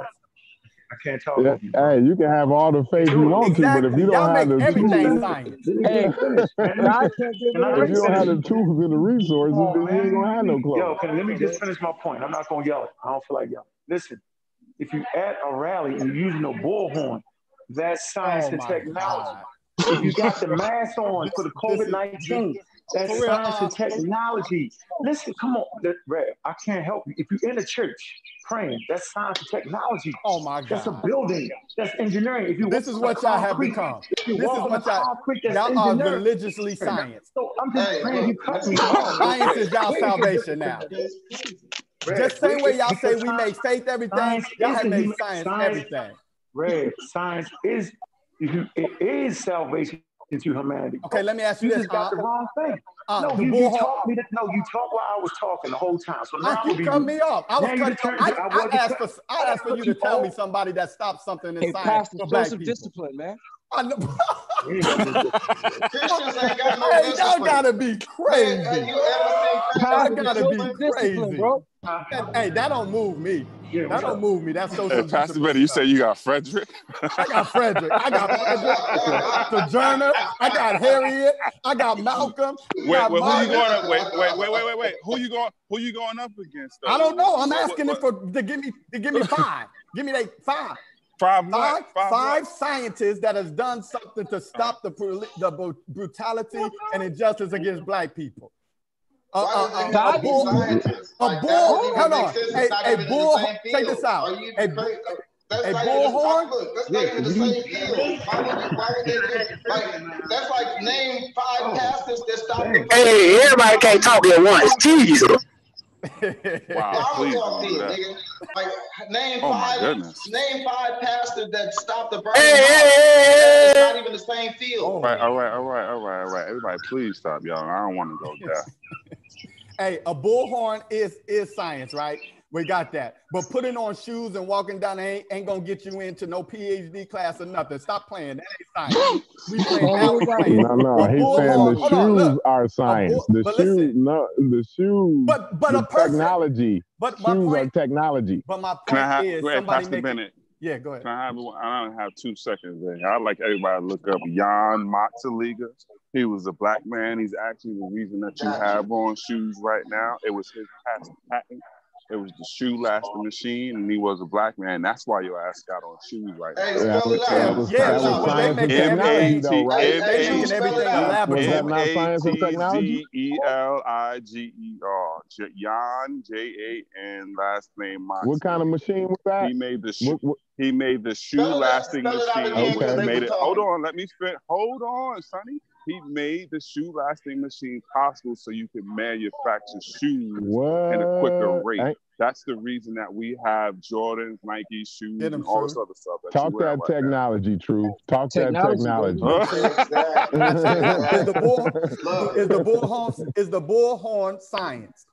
I can't talk Yeah, over you. Hey, you can have all the faith you want to, but if Exactly. you Y'all don't have the everything tools, science. Hey, just finish, man. Let me God (laughs) just, can't can I if you don't have the tools and the resources, Come on, then you ain't gonna have no clothes. Yo, can, let me just finish my point. I'm not gonna yell. It. I don't feel like yelling. Listen, if you at a rally and you're using a bullhorn, that's science Oh and technology. God. If you got the (laughs) mask on for the COVID 19, that's for science and technology. Listen, come on, that- Rev, I can't help you. If you're in a church praying, that's science and technology. oh my God. That's a building. That's engineering. If you This is what y'all have become. This is walk on the what y'all y'all are engineering. religiously science. So I'm just Hey, praying you look, cut me off. Science is y'all salvation now. Red, Just same way y'all say we make faith everything, Science y'all have made science science. everything. Red, science is it is salvation to humanity. Okay, let me ask you You this. just got Uh, the wrong thing. uh, No, you, you taught me that. No, you talked while I was talking the whole time. So now Uh, you gonna cut rude. me off. I was Now you cutting. turn. I, I I asked cut. for I asked for you to tell me somebody that stopped something in Hey, science Pastor, for show some discipline, man. I know. You ain't got no discipline. Christians ain't got no hey, y'all gotta be crazy. have you ever seen Christians Y'all gotta be some discipline? discipline, crazy. bro. Hey, that don't move me. Yeah, That don't up? move me. That's so. Hey, some Pastor discipline Betty, you say you got Frederick? I got Frederick. I got Frederick. I got Sojourner. I got Harriet. I got Malcolm. Wait, got wait, who you going up? Wait, wait, wait, wait, wait, wait. Who you going? Who you going up against? Though? I don't know. I'm What- what- asking what- it for to give me to give me (laughs) five. give me like five. Five Five, what? Five five what? scientists that has done something to stop the, the brutality and injustice against black people. Uh, uh, uh, a, Why does a, it a, have a to be bull, scientists? a Like, that bull, doesn't even hold make on, sense. a, It's not a even in the bull, same check this field. out. Are you A, even crazy? That's a not even the bullhorn? look. That's Yeah, not even the 'cause you- same field. Why would you? Why would they just like? That's like name five oh. pastors that stopped the. Hey, everybody can't talk at once. Jesus. (laughs) Wow, Well, I'm please gonna talk don't to do you, that. nigga. Like name Oh my five. goodness. Name five pastors that stopped the burning Hey, house. hey, It's hey, not even the same field. Oh, All right, all right, all right, all right, all right. Everybody, please stop, y'all. I don't want to go there. (laughs) hey, a bullhorn is is science, right? We got that. But putting on shoes and walking down ain't, ain't gonna get you into no PhD class or nothing. Stop playing. That ain't science. We (laughs) playing now. We playing. No, no, A he's saying the bullhorn. Hold on, shoes look. are science. bull- The but shoes, listen. no, the shoes, But but the a person. technology. But my Shoes are point. technology. But my Can I point have? is somebody Pastor make. Bennett. Yeah, go ahead. Can I have? I don't have two seconds. There. I'd like everybody to look up Jan Matzeliger. He was a black man. He's actually the reason that you have on shoes right now. It was his patent. Patent. It was the shoe lasting machine, and he was a black man. That's why your ass got on shoes right now. Hey, That spell was, it Yeah, that was, yeah, that true, was but they science and making M A technology, everything. though, T right? Hey, They hey, making True, spell it everything out. Was that elaborate. M he made the shoe lasting machine possible so you can manufacture shoes what? at a quicker rate. I- That's the reason that we have Jordans, Nike shoes, and all this other stuff. That Talk that technology, that. True. Talk technology, that technology. is, the bull, is the bullhorn is the bullhorn science?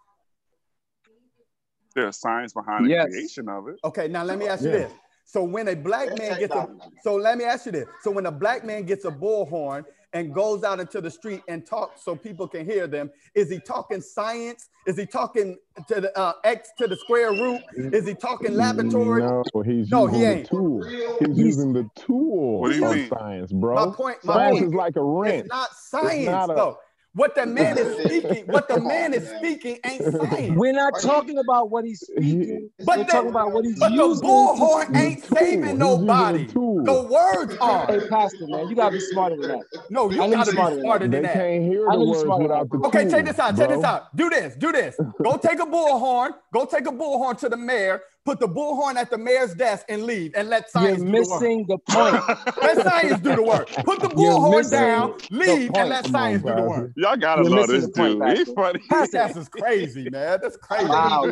There's science behind the yes. creation of it. Okay, now let me ask you yeah. this. So when a black man gets a so let me ask you this. So when a black man gets a bullhorn, and goes out into the street and talks so people can hear them? Is he talking science? Is he talking to the uh, x to the square root? Is he talking laboratory? No, he's no, he ain't. tool. He's, he's, using the tool of mean? science, bro. My point. My science point, is like a wrench. It's not science it's not a, though. What the (laughs) man is speaking, what the man is (laughs) speaking ain't saying. We're not talking about what he's speaking. But we're the, talking about what he's but using. But the bullhorn ain't saving nobody. The words are. Hey, pastor, man, you gotta be smarter than that. No, you I gotta be smarter, smarter than, that. They can't hear the words without the Okay, check this out. Check this out. Do this. Do this. Go take a bullhorn. Go take a bullhorn to the mayor put the bullhorn at the mayor's desk, and leave, and let science. You're missing the, the, point. (laughs) let science do the work. Put the (laughs) bullhorn down, leave, and let science on, do the work. Y'all gotta You're love this dude. Point, He's funny. (laughs) Podcast is crazy, man. That's crazy. Wow,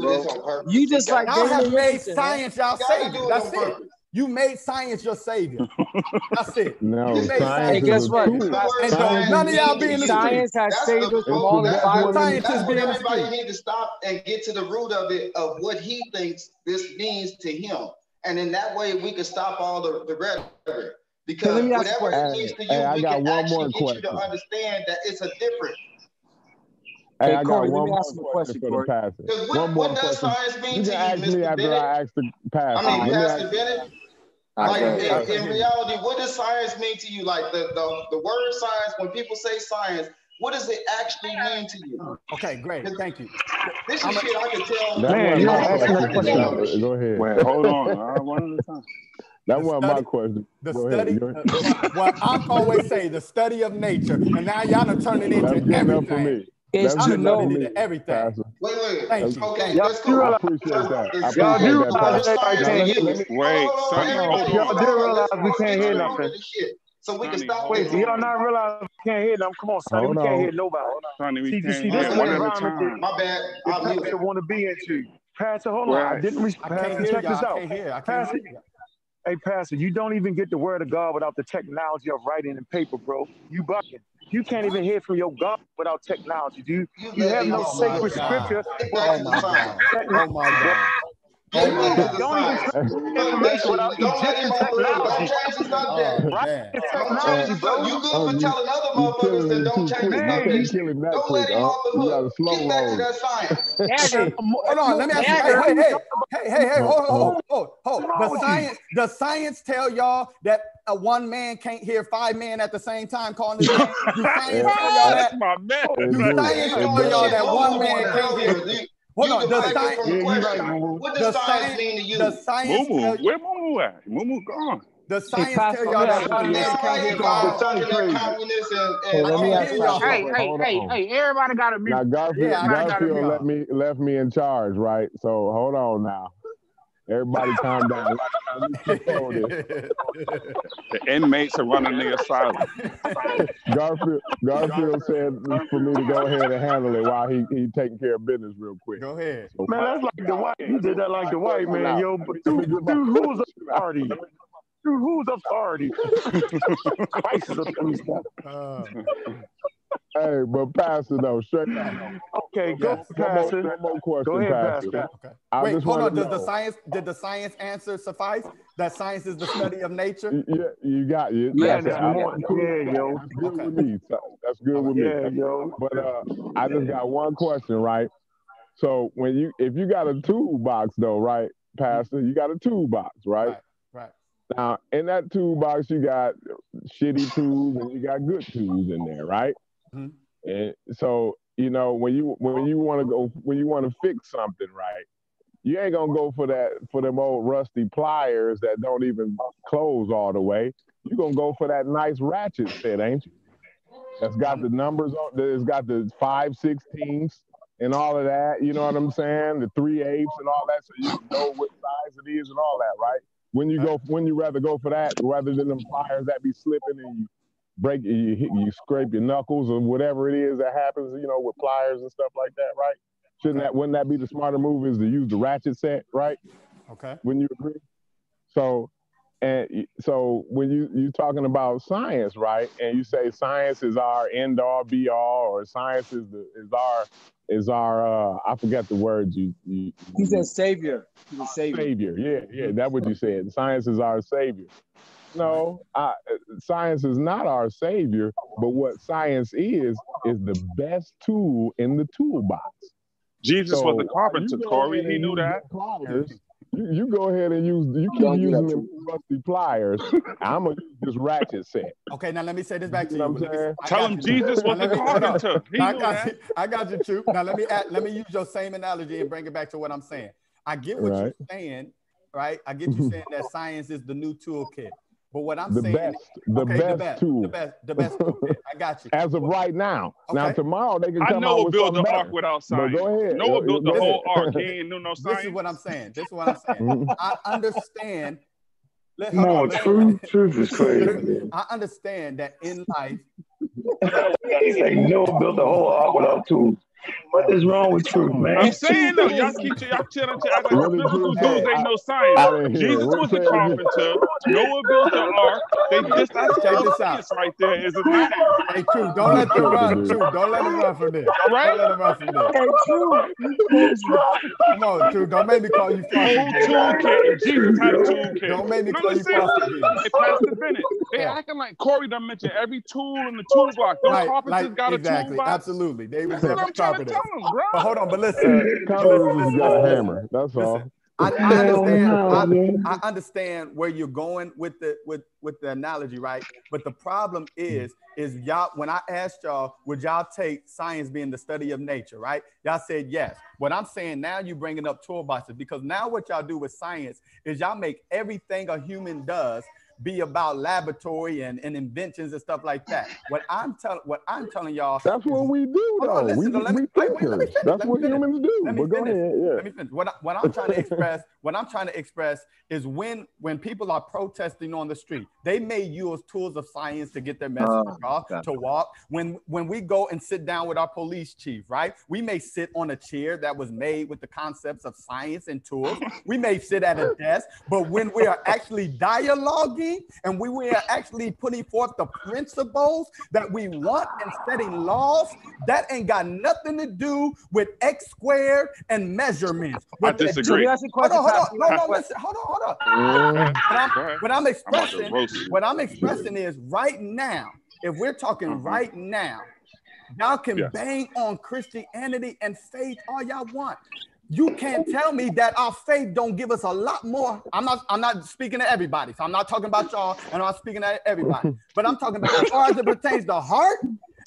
you just like y'all have made science y'all say. That's it. You made science your savior. That's it. (laughs) No, you made science. Hey, guess what? And don't none of y'all be in the Science street. has saved us from all the violence. Scientists be in. Everybody need to stop and get to the root of it of what he thinks this means to him, and in that way we can stop all the the rhetoric. Because whatever it means to you, hey, we I got can one actually more question. get you to understand that it's a difference. Hey, I Corey, got one more question, question for. What, one more what does science mean you to you, ask me after Bennett? I asked the past. I mean, Pastor. Bennett. Like in, in, reality, what does science mean to you? Like the, the, the word science, when people say science, what does it actually mean to you? Okay, great. Thank you. This is shit a... I can tell. Man, you know, question. Go ahead. Wait, hold on. All right, one at a time. That wasn't my question. The Go study, ahead. Uh, what I always say, the study of nature, and now y'all are turning into everything. It's you know me, everything. Pastor. Wait, wait, Thank you. okay, y'all that's cool. I appreciate that. Y'all do realize that can't hear me. Wait, Y'all do realize we can't hear nothing. So we can stop. Wait, y'all not realize we can't hear them. Come on, Sonny, we can't hear nobody. Sonny, we see, can't hear one at a time. My bad. I'll mute it. want to be into. Pastor, hold on. I didn't respect. Pastor, check this out. I can't hear. I can't hear. Hey, Pastor, you don't even get the word of God without the technology of writing and paper, bro. You bucking. You can't even hear from your God without technology, dude. You, you have no oh sacred scripture. Oh my God. Oh my God. Don't even information without Egyptian oh, um, that don't change nothing. Don't let it off the hook. Get back to that science. (laughs) Um, hold on, let me ask you. Hey, hey, hey, hold, hold, hold, hold. The science, the science tell y'all that a one man can't hear five men at the same time calling (laughs) the. science tell y'all that one man can't hear. Hold on, does science, yeah, right, what does the science, mean to you? The science Mumu, you, where Mumu at? Mumu gone. The science tell y'all that communists can't get involved. Hey, hey, hey, hey, everybody got a mute. Now, Garfield, yeah, Garfield left, me, left me in charge, right? So hold on now. Everybody calm down. the inmates are running the asylum. Garfield, Garfield said for me to go ahead and handle it while he, he taking care of business real quick. Go ahead. So, man, that's like the white. You did that like the white man. Yo, dude, dude who's authority? (laughs) Dude, who's authority? Crisis of things hey, but Pastor, though, straight out. Okay, go. Pastor. One more, question, go ahead, Pastor. pastor. Okay. I Wait, hold on. Does the science did the science answer suffice? That science is the study of nature. Yeah, you got you. Yeah, that's, yeah, cool. yeah, yo. That's good okay. with me. That's good okay. with me. Yo. But uh, I just got one question, right? So when you if you got a toolbox though, right, Pastor, you got a toolbox, right? Right. Now in that toolbox you got shitty tools and you got good tools in there, right? Mhm. And so you know when you when you want to go when you want to fix something right, you ain't gonna go for that for them old rusty pliers that don't even close all the way. You're gonna go for that nice ratchet set, ain't you? That's got the numbers on. That's got the five sixteenths and all of that. You know what I'm saying? The three eighths and all that, so you know what size it is and all that, right? When you go, when you rather go for that rather than them pliers that be slipping and you break you hit- you scrape your knuckles or whatever it is that happens, you know, with pliers and stuff like that, right? Shouldn't that wouldn't that be the smarter move is to use the ratchet set, right? Okay. Wouldn't you agree? So and so when you you're talking about science, right? And you say science is our end all be all, or science is the is our is our uh I forget the words you you He said savior. He's a savior. savior. Yeah, yeah, that's what you said. Science is our savior. No, I, science is not our savior, but what science is is the best tool in the toolbox. Jesus was a carpenter, Corey. He knew that. pliers. You, you go ahead and use you keep Don't do that using them rusty pliers. (laughs) I'm gonna use this ratchet set. Okay, now let me say this back to You you. know I'm me- Tell got him you. Jesus Now was let the me- carpenter. He I got you. I got you, Troop. Now let me add, let me use your same analogy and bring it back to what I'm saying. I get what Right. you're saying, right? I get you saying that science is the new toolkit. But what I'm The saying, best, the okay, best the best, tool. the best, the best toolkit. I got you. As of right now. Now tomorrow they can I come out Noah with built the something ark better. without But science. go ahead. Noah Go- built the go whole ark. He ain't knew no This is what I'm saying. This is what I'm saying. (laughs) I understand. Let- Come hold on, on, let- truth, truth is crazy. (laughs) I understand that in life, He's like, Noah built the whole ark without tools. What is wrong with truth, man? I'm saying though, y'all keep y'all chilling to act like What did biblical Truth dudes ain't no science. didn't. Jesus was say the carpenter. Noah built the ark. They just that's check this out. right there is a science. Hey, Truth, don't let them run. Truth, don't let them run from this. All right? Don't let them run from this. Hey, true. Come on, Truth. Don't make me call you Whole Frosty. toolkit, Jesus had a toolkit. Don't make me call you listen. Frosty. Bean. Hey, Pastor Bennett, they Yeah. acting like Corey done mentioned every tool in the toolbox. Those Like, carpenters like, got a toolbox. absolutely. They was That's what there I'm for trying to tell them, bro. But hold on, but listen, but Carpenters just got a hammer. That's all. I, I understand. I. I understand where you're going with the with with the analogy, right? But the problem is, is y'all. When I asked y'all, would y'all take science being the study of nature, right? Y'all said yes. What I'm saying now, you're bringing up toolboxes because now what y'all do with science is y'all make everything a human does be about laboratory and, and inventions and stuff like that. What I'm telling, what I'm telling y'all, That's what we do, on, though. We, listen, though, let me- we wait, wait, let me thinkers. finish, That's what finish. humans do. Let me But finish. ahead. Yeah. Let me finish. What, I, what I'm trying to (laughs) express, what I'm trying to express is when when people are protesting on the street, they may use tools of science to get their message Oh, across, to walk. When when we go and sit down with our police chief, right? We may sit on a chair that was made with the concepts of science and tools. We may sit at a (laughs) desk, but when we are actually dialoguing and we, we are actually putting forth the principles that we want and setting laws, that ain't got nothing to do with X squared and measurements. I What disagree. let me ask you a Hold on, hold on, no, no, ask you a listen, hold on, hold on. Mm. What I'm, what I'm I'm expressing, what I'm expressing is right now, if we're talking Mhm. right now, y'all can Yes. bang on Christianity and faith all y'all want. You can't tell me that our faith don't give us a lot more. I'm not, I'm not speaking to everybody. So I'm not talking about y'all and I'm not speaking to everybody. (laughs) But I'm talking about as far as it pertains to heart,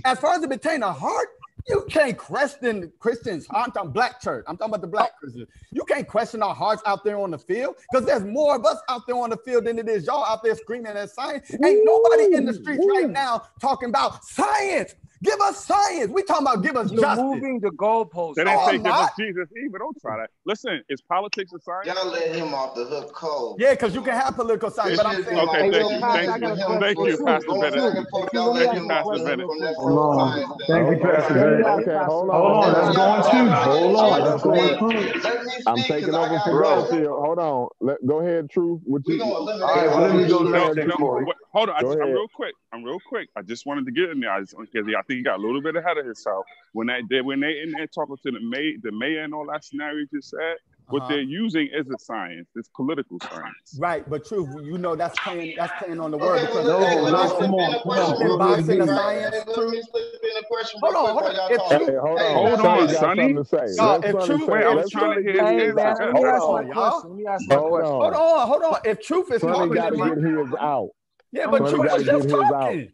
as far as it pertains to heart, you can't question Christians. I'm talking black church. I'm talking about the black Christians. You can't question our hearts out there on the field because there's more of us out there on the field than it is y'all out there screaming at science. Ain't nobody in the streets right now talking about science. Give us science. We talking about give us You're justice. moving the goalposts. They oh, No, didn't say give us. Jesus either. Don't try that. Listen, is politics a science? Y'all let him off the hook cold. Yeah, because you can have political science, but I'm saying Okay, been thank on you, my thank back you, with him thank for you, Pastor going Bennett. back and forth. Thank Y'all you. let Let me him ask off you the a hook question from real that quick. Hold on. Thank you, Pastor Bennett. okay, hold Hold on, on. let's Hold on. on Y'all truth. let Hold on, let let's go me on speak. truth. Let me I'm taking over got for brothers. Garfield. Hold on. Let go ahead, Truth. What We you? gonna All eliminate right, well, all let me go to No, shit. that no, Corey. wait, hold on. I just, I'm real quick. I'm real quick. I just wanted to get in there. I just because I think he got a little bit ahead of himself when they, they when they in there talking to the may the mayor and all that scenario you just said. What Uh-huh. they're using is a science. It's political science. right, but truth, you know that's playing that's playing on the word because let, hey, No, no, come on, come on. isn't real We'll quick. boxing a science, hey, let truth? me slip in a question Hold on, quick hold on. y'all If talking. truth, Hey, hold on. Hold on, Sonny. something to say. y'all, Let if truth. Wait, I was trying to hear get his Hey his man, out. let me hold on, y'all. question. Let me ask my Hold question. Hold on. on, hold on. If truth is Sonny talking got to to get his out. Yeah, but Sonny truth got is just his out. talking.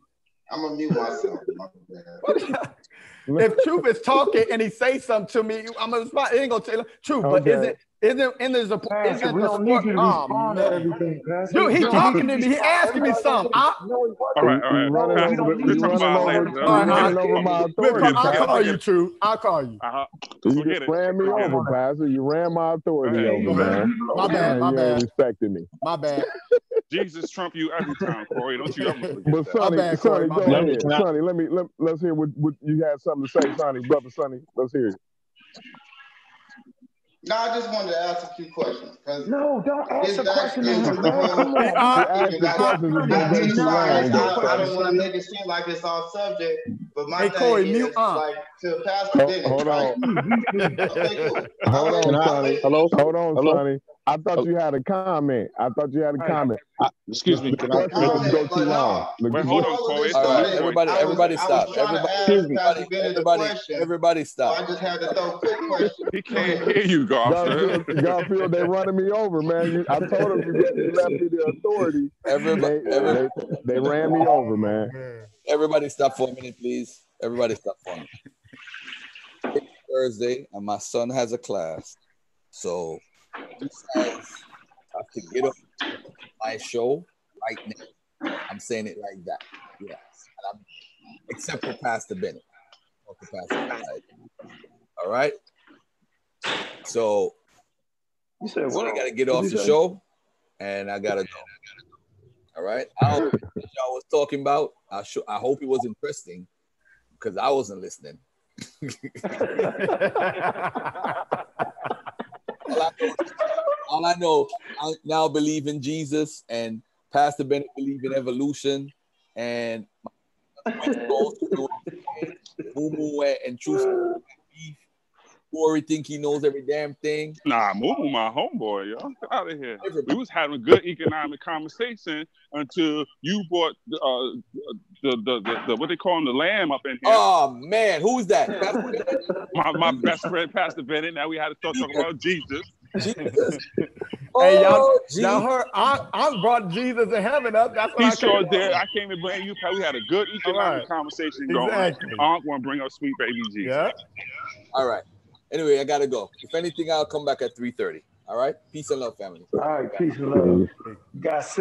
I'm gonna mute myself. My (laughs) if truth is talking and he say something to me, I'm gonna respond. It ain't gonna tell truth, but Okay. Isn't isn't isn't the Pastor, isn't we the don't need you to Oh to everything, Pastor. dude, We he don't talking to to me. He asking me something. I, All right, all You, right. you running No, Pastor, we over don't the need we're you you to talking running about over respond. later. you all right, running over my authority, I'll call you, truth. I'll call you. Uh-huh. You Forget it. ran me Forget over, it. Pastor. You ran my authority ahead. over, man. My bad, my bad, respecting me. my bad. (laughs) Jesus trump you every time, Corey. Don't you ever forget But that. Sonny, bad, Sonny, Corey, my go ahead. Sonny, let me let, let's hear what, what you had something to say, Sonny, brother Sonny. Let's hear it. No, I just wanted to ask a few questions. 'cause No, don't ask this a question to into him, the man. whole- Come on. He To asked- ask the questions is gonna go too Sorry, long. I, though, I Sonny. don't want to make it seem like it's off subject, but my Hey, thing Corey, is mute up. like to Pastor Ho- Bennett. Hold on. (laughs) Hold on, wait- Sonny. Hello? Hold on, Hello? Sonny. I thought oh. you had a comment. I thought you had a comment. I, excuse me. Can I? question doesn't go too long. Wait, hold on, All of Corey. this All right, everybody, I everybody was stop. trying to Everybody, ask everybody, Pastor Bennett a everybody, question, everybody so I just had to throw a quick question. He can't hear you, Garfield. Garfield, Garfield, they running me over, man. You, I told them you, you left me the authority. Everybody, They, every, they, they ran me over, oh, man. everybody stop for a minute, please. Everybody stop for a minute. It's Thursday, and my son has a class, so you guys have to get up my show right now. I'm saying it like that. Yes, and I'm, except for Pastor Bennett. For Pastor Bennett. All right. So You said So I gotta get off the say? show, and I gotta go. All right. I don't know what y'all was talking about. I sure I hope it was interesting because I wasn't listening. (laughs) (laughs) all, I know, all I know, I now believe in Jesus, and Pastor Bennett believe in evolution, and Mumu (laughs) and Truth. Corey think he knows every damn thing. Nah, Moo my homeboy, yo. Get out of here. We was having a good economic conversation until you brought uh, the, the, the, the what they call him, the lamb up in here. Oh man, who's that? (laughs) my, my best friend, Pastor Bennett. Now we had to start talking about Jesus. Jesus. (laughs) Hey, y'all, Oh, y'all heard? I, I brought Jesus in heaven up. That's what He I sure came did. I came and blame you. Pat. We had a good economic right. conversation going. Exactly. Aunt want to bring up sweet baby Jesus. Yeah. All right. Anyway, I gotta go. If anything, I'll come back at 3:30. All right. Peace and love, family. All right, peace and love. Mm-hmm. God save.